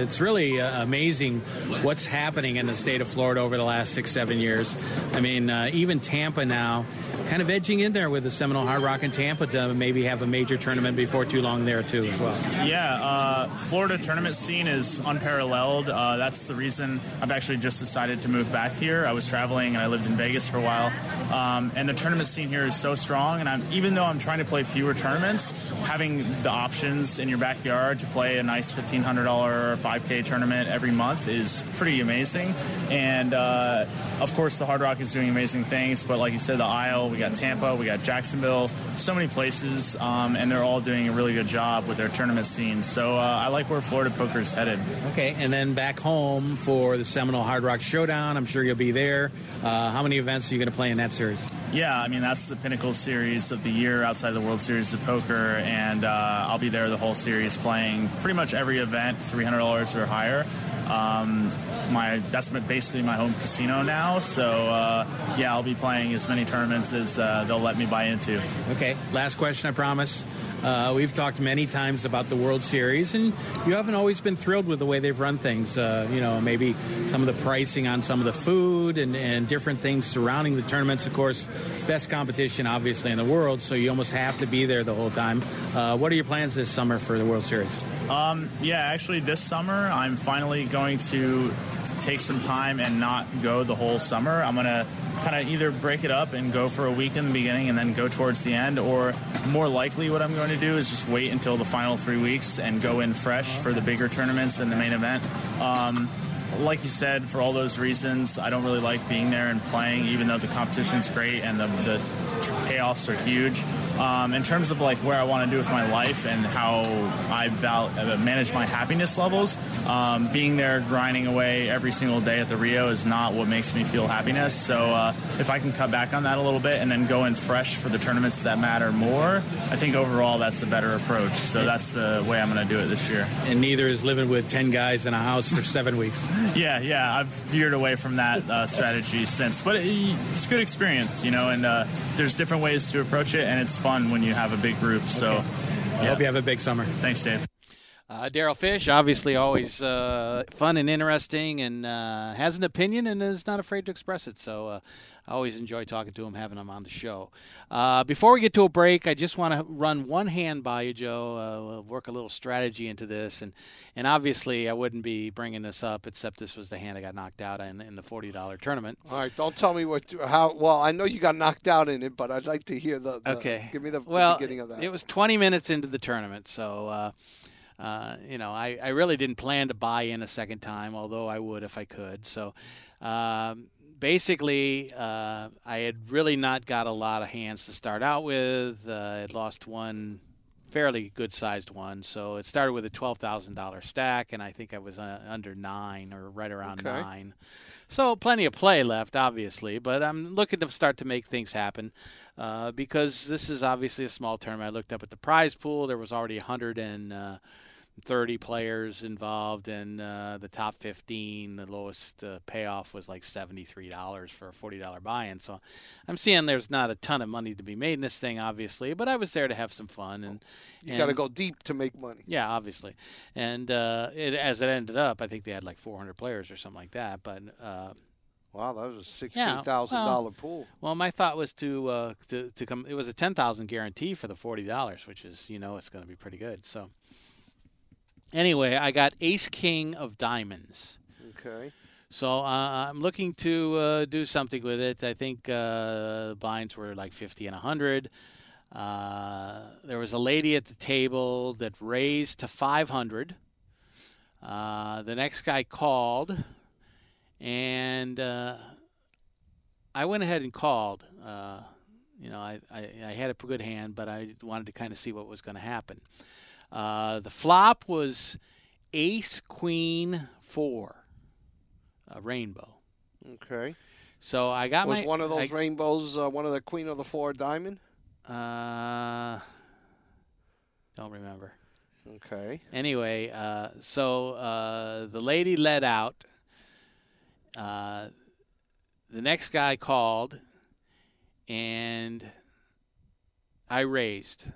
it's really amazing what's happening in the state of Florida over the last six, seven years. I mean, uh, even Tampa now kind of edging in there with the Seminole Hard Rock in Tampa to maybe have a major tournament before too long there too as well. Yeah, uh, Florida tournament scene is unparalleled. Uh, that's the reason I've actually just decided to move back here. I was traveling and I lived in Vegas for a while, um, and the tournament scene here is so strong. And I'm, even though I'm trying to play fewer tournaments, having the options in your backyard to play a nice $1,500 5K tournament every month is pretty amazing. And uh, of course, the Hard Rock is doing amazing things, but like you said, the Isle, we got Tampa, we got Jacksonville, so many places, um, and they're all doing a really good job with their tournament scene. So uh, I like where Florida poker is headed. Okay, and then back home for the Seminole Hard Rock Showdown, I'm sure you'll be there. Uh, how many events are you going to play in that series? Yeah, I mean that's the pinnacle series of the year outside of the World Series of Poker, and uh, I'll be there the whole series playing pretty much every event, $300 or higher. Um, my that's basically my home casino now. So uh, yeah, I'll be playing as many tournaments as uh, they'll let me buy into. Okay, last question, I promise. Uh, we've talked many times about the World Series, and you haven't always been thrilled with the way they've run things. Uh, you know, maybe some of the pricing on some of the food and, and different things surrounding the tournaments. Of course, best competition, obviously, in the world, so you almost have to be there the whole time. Uh, what are your plans this summer for the World Series? Um, yeah, actually, this summer I'm finally going to take some time and not go the whole summer. I'm going to kind of either break it up and go for a week in the beginning and then go towards the end, or more likely what I'm going to do is just wait until the final three weeks and go in fresh for the bigger tournaments and the main event. Um, like you said, for all those reasons, I don't really like being there and playing, even though the competition's great and the, the payoffs are huge. Um, in terms of like where I want to do with my life and how I val- uh, manage my happiness levels, um, being there grinding away every single day at the Rio is not what makes me feel happiness. So uh, if I can cut back on that a little bit and then go in fresh for the tournaments that matter more, I think overall that's a better approach. So that's the way I'm going to do it this year. And neither is living with 10 guys in a house for seven weeks. Yeah, yeah. I've veered away from that uh, strategy since. But it, it's a good experience, you know, and uh, there's different ways to approach it, and it's fun when you have a big group. So, okay. I hope you have a big summer. Thanks, Dave. Uh, Daryl Fish, obviously always uh, fun and interesting, and uh, has an opinion and is not afraid to express it. So uh, I always enjoy talking to him, having him on the show. Uh, before we get to a break, I just want to run one hand by you, Joe. Uh, we'll work a little strategy into this, and and obviously I wouldn't be bringing this up except this was the hand I got knocked out in in the forty dollar tournament. All right, don't tell me what how. Well, I know you got knocked out in it, but I'd like to hear the. the Okay. Give me the, the well, beginning of that. It was 20 minutes into the tournament, so uh, uh, you know I, I really didn't plan to buy in a second time, although I would if I could. So um, basically, uh, I had really not got a lot of hands to start out with. Uh, I had lost one fairly good sized one, so it started with a twelve thousand dollar stack, and I think I was uh, under nine or right around Okay. nine. So plenty of play left, obviously, but I'm looking to start to make things happen uh, because this is obviously a small tournament. I looked up at the prize pool; there was already 130 players involved, and uh, the top 15, the lowest uh, payoff was like $73 for a $40 buy-in. So I'm seeing there's not a ton of money to be made in this thing, obviously, but I was there to have some fun and. you got to go deep to make money. yeah, obviously, and uh, it, as it ended up, I think they had like 400 players or something like that. But uh, Wow, that was a sixteen thousand well, dollar pool. well, my thought was to uh, to to come. It was a 10,000 guarantee for the 40 dollars, which is you know it's going to be pretty good. So anyway, I got Ace King of Diamonds. Okay. So uh, I'm looking to uh, do something with it. I think uh, blinds were like 50 and 100. Uh, there was a lady at the table that raised to 500. Uh, the next guy called, and uh, I went ahead and called. Uh, you know, I, I, I had a good hand, but I wanted to kind of see what was going to happen. Uh, the flop was Ace Queen Four, a rainbow. Okay. So I got was my Was one of those I- rainbows uh, one of the queen of the four diamond? Uh, don't remember. Okay. Anyway, uh, so uh, the lady led out. Uh, the next guy called, and I raised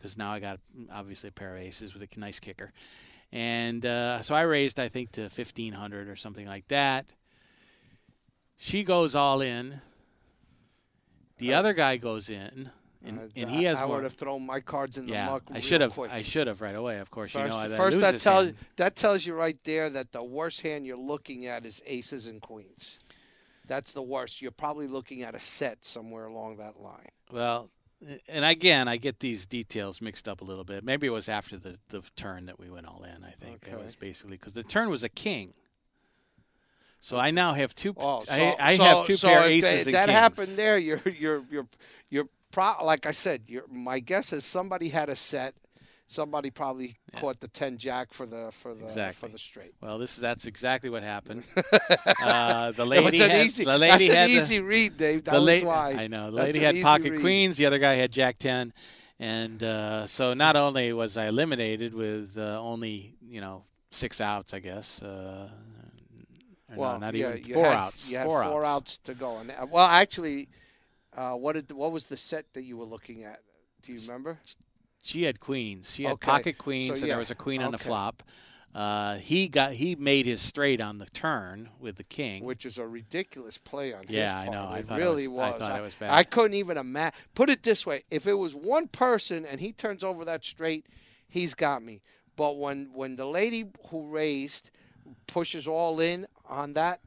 because now I got obviously a pair of aces with a nice kicker, and uh, so I raised I think to fifteen hundred or something like that. She goes all in. The other guy goes in, and, Uh, and he has I more. would have thrown my cards in the yeah, muck. I should have. quick. I should have right away. Of course, you know I first that tells hand. that tells you right there that the worst hand you're looking at is aces and queens. That's the worst. You're probably looking at a set somewhere along that line. Well, and again, I get these details mixed up a little bit. Maybe it was after the, the turn that we went all in. I think it Okay. was basically because the turn was a king. So I now have two. Oh, so, I, I so- have two so pair aces that, and that kings. happened there. You're you're you're you're pro- like I said. You're, my guess is somebody had a set. Somebody probably caught the ten jack for the for the Exactly. for the straight. Well, this is that's exactly what happened. uh, the lady an had, easy. the lady that's had an the- easy read, Dave. That the la- why. I know the That's lady had pocket read. queens. The other guy had jack ten, and uh, so not only was I eliminated with uh, only you know six outs, I guess. Uh, or no, Well, not yeah, even four had, outs. You had four, four, outs. outs. to go. And well, actually, uh, what did what was the set that you were looking at? Do you remember? She had queens. She had Okay. pocket queens, So, and yeah, there was a queen on the flop. Uh, he got he made his straight on the turn with the king. Which is a ridiculous play on his part. Yeah, I know. I it thought it really was- I thought it was bad. I couldn't even imagine. Put it this way: if it was one person and he turns over that straight, he's got me. But when when the lady who raised pushes all in on that,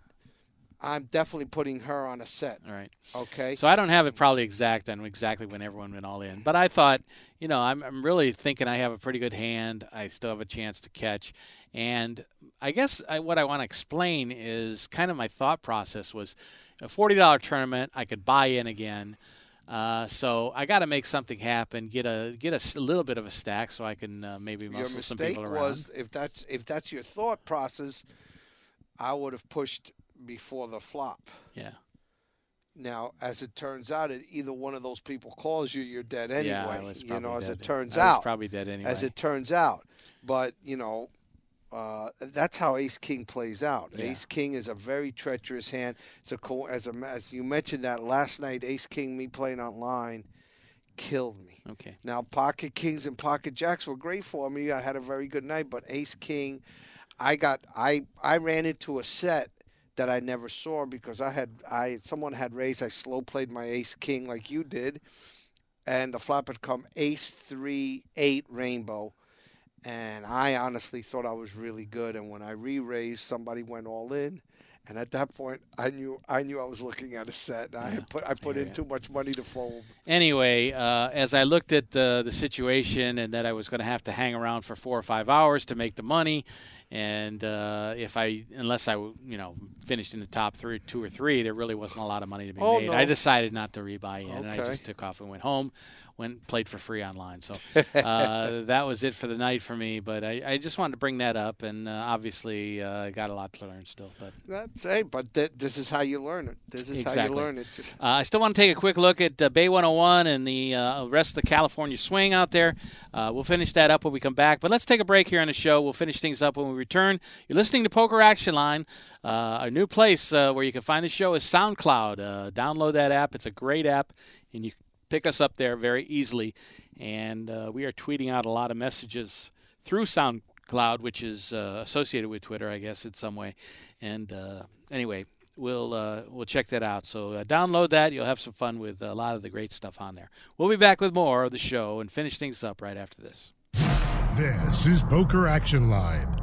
I'm definitely putting her on a set. All right. Okay. So I don't have it probably exact on exactly when everyone went all in, but I thought, you know, I'm I'm really thinking I have a pretty good hand. I still have a chance to catch, and I guess I, what I want to explain is kind of my thought process was a forty dollar tournament. I could buy in again. Uh, so I got to make something happen, get a get a s- little bit of a stack, so I can uh, maybe muscle some people around. Your mistake was if that's if that's your thought process, I would have pushed before the flop. yeah, Now, as it turns out, if either one of those people calls you, you're dead anyway. yeah, I was you probably know, as dead. it turns out. probably dead anyway. As it turns out, but you know, uh, that's how Ace King plays out. Yeah. Ace King is a very treacherous hand. It's a co- as a as you mentioned that last night, Ace King, me playing online, killed me. Okay. Now, pocket kings and pocket jacks were great for me. I had a very good night, but ace king, I got I I ran into a set that I never saw because I had I someone had raised. I slow played my ace king like you did, and the flop had come ace three eight rainbow, and I honestly thought I was really good. And when I re-raised, somebody went all in. And at that point, I knew I knew I was looking at a set. I had put I put Yeah, in yeah. too much money to fold. Anyway, uh, as I looked at the the situation and that I was going to have to hang around for four or five hours to make the money, and uh, if I unless I you know finished in the top three, two or three, there really wasn't a lot of money to be Oh, made. no. I decided not to rebuy in, and I just took off and went home. Went played for free online, so uh, that was it for the night for me. But I, I just wanted to bring that up, and uh, obviously uh, I got a lot to learn still. But That's hey, but th- this is how you learn it. This is how you learn it. Uh, I still want to take a quick look at uh, Bay 101 and the uh, rest of the California swing out there. Uh, we'll finish that up when we come back. But let's take a break here on the show. We'll finish things up when we return. You're listening to Poker Action Line. Uh, a new place uh, where you can find the show is SoundCloud. Uh, download that app. It's a great app, and you pick us up there very easily. And uh, we are tweeting out a lot of messages through SoundCloud, which is uh, associated with Twitter, I guess, in some way. And uh, anyway, we'll uh, we'll check that out. So uh, download that. You'll have some fun with a lot of the great stuff on there. We'll be back with more of the show and finish things up right after this. This is Poker Action Line.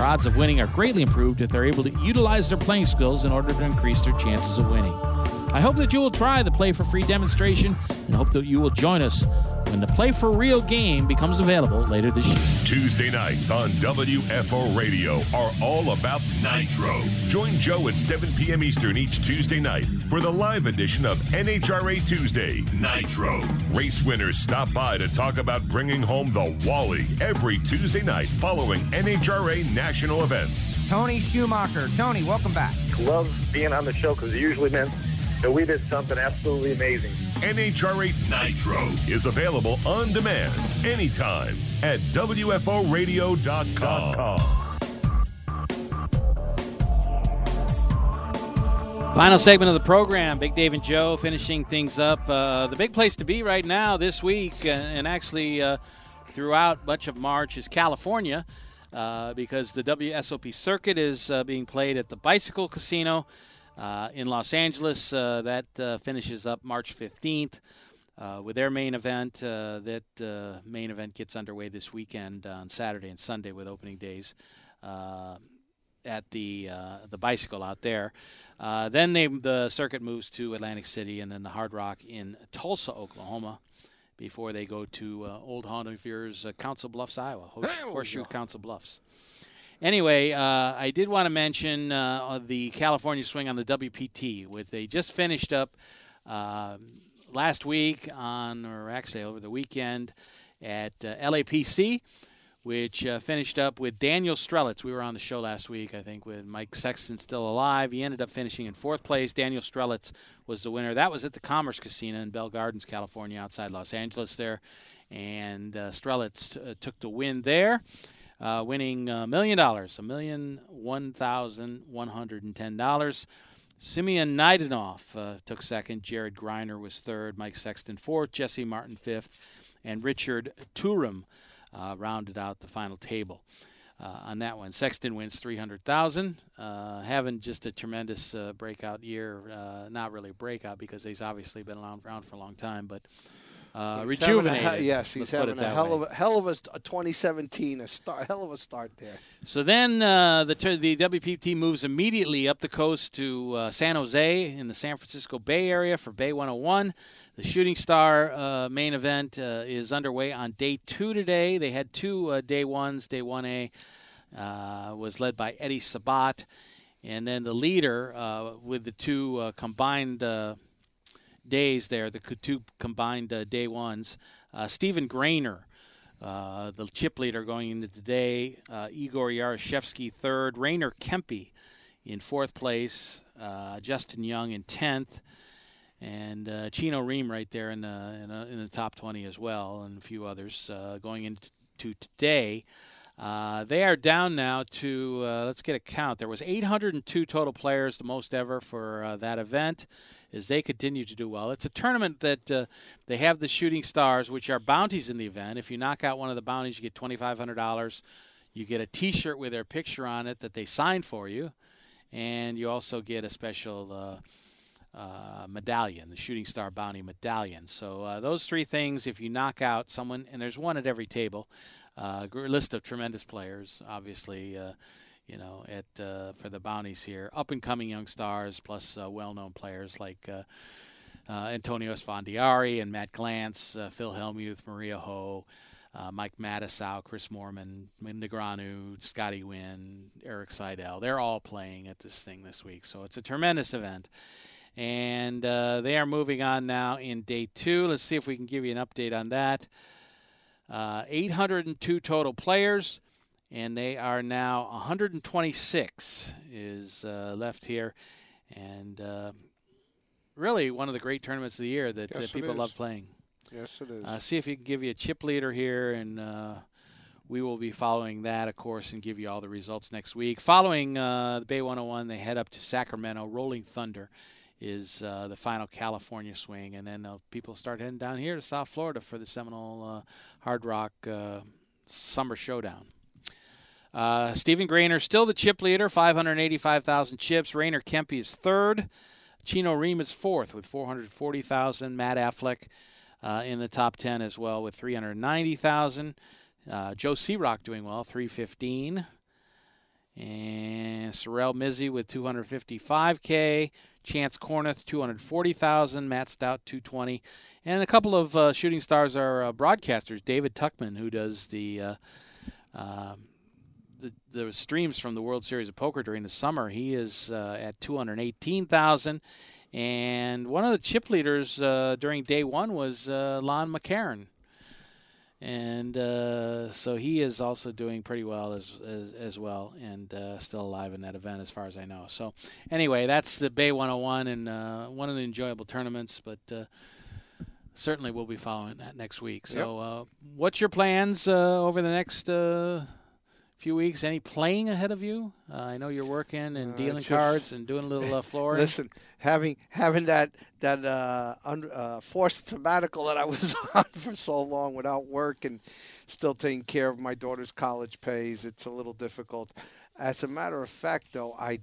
Their odds of winning are greatly improved if they're able to utilize their playing skills in order to increase their chances of winning. I hope that you will try the Play for Free demonstration and hope that you will join us when the Play for Real game becomes available later this year. Tuesday nights on WFO Radio are all about Nitro. Join Joe at 7 p.m. Eastern each Tuesday night for the live edition of NHRA Tuesday Nitro. Race winners stop by to talk about bringing home the Wally every Tuesday night following NHRA national events. Tony Schumacher. Tony, welcome back. Love being on the show because it usually meant that we did something absolutely amazing. NHRA Nitro is available on demand anytime at WFORadio.com. Final segment of the program. Big Dave and Joe finishing things up. Uh, the big place to be right now this week, uh, and actually uh, throughout much of March, is California. Uh, because the WSOP circuit is uh, being played at the Bicycle Casino in Los Angeles. Uh, that uh, finishes up March 15th uh, with their main event. Uh, that uh, main event gets underway this weekend on Saturday and Sunday with opening days uh, at the the bicycle out there. then they, the circuit moves to Atlantic City and then the Hard Rock in Tulsa, Oklahoma before they go to uh, Old Honeyville's uh, Council Bluffs, Iowa, Horseshoe Council Bluffs. Anyway, uh, I did want to mention uh, the California swing on the WPT. which they just finished up um, last week on, or actually over the weekend, at uh, LAPC which uh, finished up with Daniel Strelitz. We were on the show last week, I think, with Mike Sexton still alive. He ended up finishing in fourth place. Daniel Strelitz was the winner. That was at the Commerce Casino in Bell Gardens, California, outside Los Angeles there. And uh, Strelitz t- uh, took the win there. Uh, winning a million dollars, a million one thousand one hundred and ten dollars. Simeon Naydenov uh, took second. Jared Greiner was third. Mike Sexton fourth. Jesse Martin fifth. And Richard Tuhrim uh, rounded out the final table. Uh, on that one, Sexton wins 300,000, uh, having just a tremendous uh, breakout year. Uh, not really a breakout because he's obviously been around, around for a long time, but uh, He's having a rejuvenated. yes, he's having a hell way. of a hell of a, a 2017, a start, hell of a start there. So then uh, the the WPT moves immediately up the coast to uh, San Jose in the San Francisco Bay Area for Bay 101. The Shooting Star uh, main event uh, is underway on day two today. They had two uh, day ones. Day 1A uh, was led by Eddie Sabat. And then the leader uh, with the two uh, combined uh, days there, the two combined uh, day ones, uh, Stephen Grainer. Uh, the chip leader going into today, uh, Igor Yaroshevskyy third, Rainer Kempe in fourth place, uh, Justin Young in tenth, and uh, Chino Rheem right there in the in, in the top 20 as well, and a few others going into today. Uh, they are down now to uh, let's get a count. There was 802 total players, the most ever for uh, that event. As they continue to do well, it's a tournament that uh, they have the shooting stars, which are bounties in the event. If you knock out one of the bounties, you get $2,500. You get a T-shirt with their picture on it that they signed for you, and you also get a special uh, uh, medallion, the Shooting Star Bounty medallion. So uh, those three things, if you knock out someone, and there's one at every table, uh, list of tremendous players, obviously. Uh, you know, at uh, for the bounties here, up and coming young stars, plus uh, well-known players like uh, uh, Antonio Esfandiari and Matt Glantz, Phil Hellmuth, Maria Ho, Mike Matusow, Chris Moorman, Negreanu, Scotty Nguyen, Erik Seidel. They're all playing at this thing this week, so it's a tremendous event. And they are moving on now in day two. Let's see if we can give you an update on that. Uh, 802 total players, and they are now 126 is uh, left here, and uh, really one of the great tournaments of the year that uh, Yes, it people love playing. Yes, it is. Uh, see if you can give you a chip leader here, and uh, we will be following that, of course, and give you all the results next week. Following uh, the Bay 101, they head up to Sacramento. Rolling Thunder is uh, the final California swing, and then people start heading down here to South Florida for the Seminole uh, Hard Rock uh, Summer Showdown. Uh, Stephen Grainer still the chip leader, 585,000 chips. Rainer Kempe is third. Chino Rheem is fourth with 440,000. Matt Affleck uh, in the top 10 as well with 390,000. Uh, Joe Serock doing well, 315. And Sorel Mizzi with 255K. Chance Kornuth, 240,000. Matt Stout, 220. And a couple of uh, shooting stars are uh, broadcasters. David Tuckman, who does the. Uh, um the, the streams from the World Series of Poker during the summer, he is uh, at 218,000. And one of the chip leaders uh, during day one was uh, Lon McEachern. And uh, so he is also doing pretty well as as, as well, and uh, still alive in that event, as far as I know. So, anyway, that's the Bay 101, and uh, one of the enjoyable tournaments. But uh, certainly, we'll be following that next week. So, uh, what's your plans uh, over the next uh, few weeks? Any playing ahead of you? Uh, I know you're working and Uh, dealing just- cards and doing a little uh, flooring. Listen, having having that that uh, un, uh, forced sabbatical that I was on for so long without work and still taking care of my daughter's college pays, it's a little difficult. As a matter of fact, though, I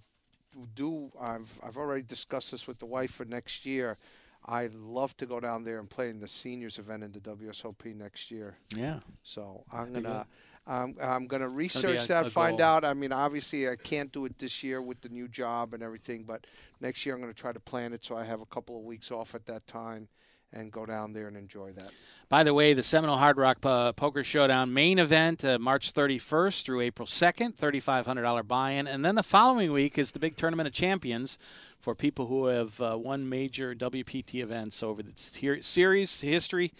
do. I've I've already discussed this with the wife for next year. I'd love to go down there and play in the seniors event in the WSOP next year. Yeah. So I'm That'd gonna. I'm, I'm going to research a- that, a find goal. out. I mean, obviously, I can't do it this year with the new job and everything, but next year I'm going to try to plan it so I have a couple of weeks off at that time and go down there and enjoy that. By the way, the Seminole Hard Rock uh, Poker Showdown main event, uh, March 31st through April 2nd, $3,500 buy-in, and then the following week is the big Tournament of Champions for people who have uh, won major WPT events over the series history.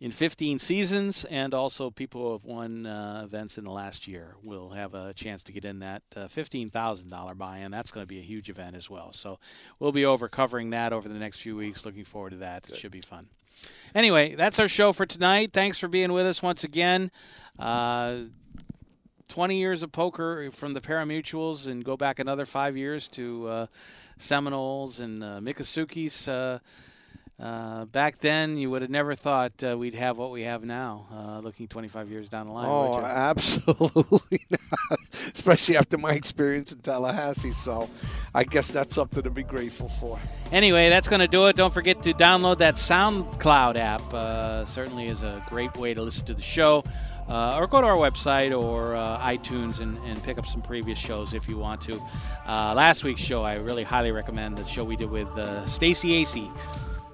In 15 seasons, and also people who have won uh, events in the last year will have a chance to get in that uh, $15,000 buy-in. That's going to be a huge event as well. So we'll be over covering that over the next few weeks. Looking forward to that. Good. It should be fun. Anyway, that's our show for tonight. Thanks for being with us once again. Uh, 20 years of poker from the Pari-Mutuels and go back another five years to uh, Seminoles and uh, Miccosukee's. Uh, back then, you would have never thought uh, we'd have what we have now, uh, looking 25 years down the line. Oh, absolutely not. Especially after my experience in Tallahassee. So I guess that's something to be grateful for. Anyway, that's going to do it. Don't forget to download that SoundCloud app. Uh, certainly is a great way to listen to the show. Uh, or go to our website or uh, iTunes and, and, pick up some previous shows if you want to. Uh, last week's show, I really highly recommend the show we did with uh, Stacy Acey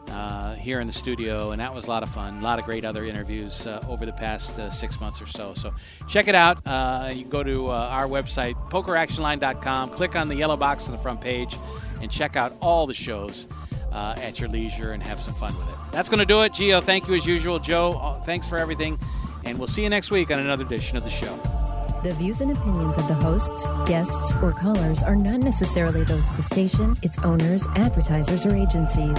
uh, here in the studio, and that was a lot of fun. A lot of great other interviews uh, over the past uh, six months or so. So check it out. Uh, you can go to uh, our website, pokeractionline.com, click on the yellow box on the front page, and check out all the shows uh, at your leisure and have some fun with it. That's going to do it. Geo, thank you as usual. Joe, thanks for everything, and we'll see you next week on another edition of the show. The views and opinions of the hosts, guests, or callers are not necessarily those of the station, its owners, advertisers, or agencies.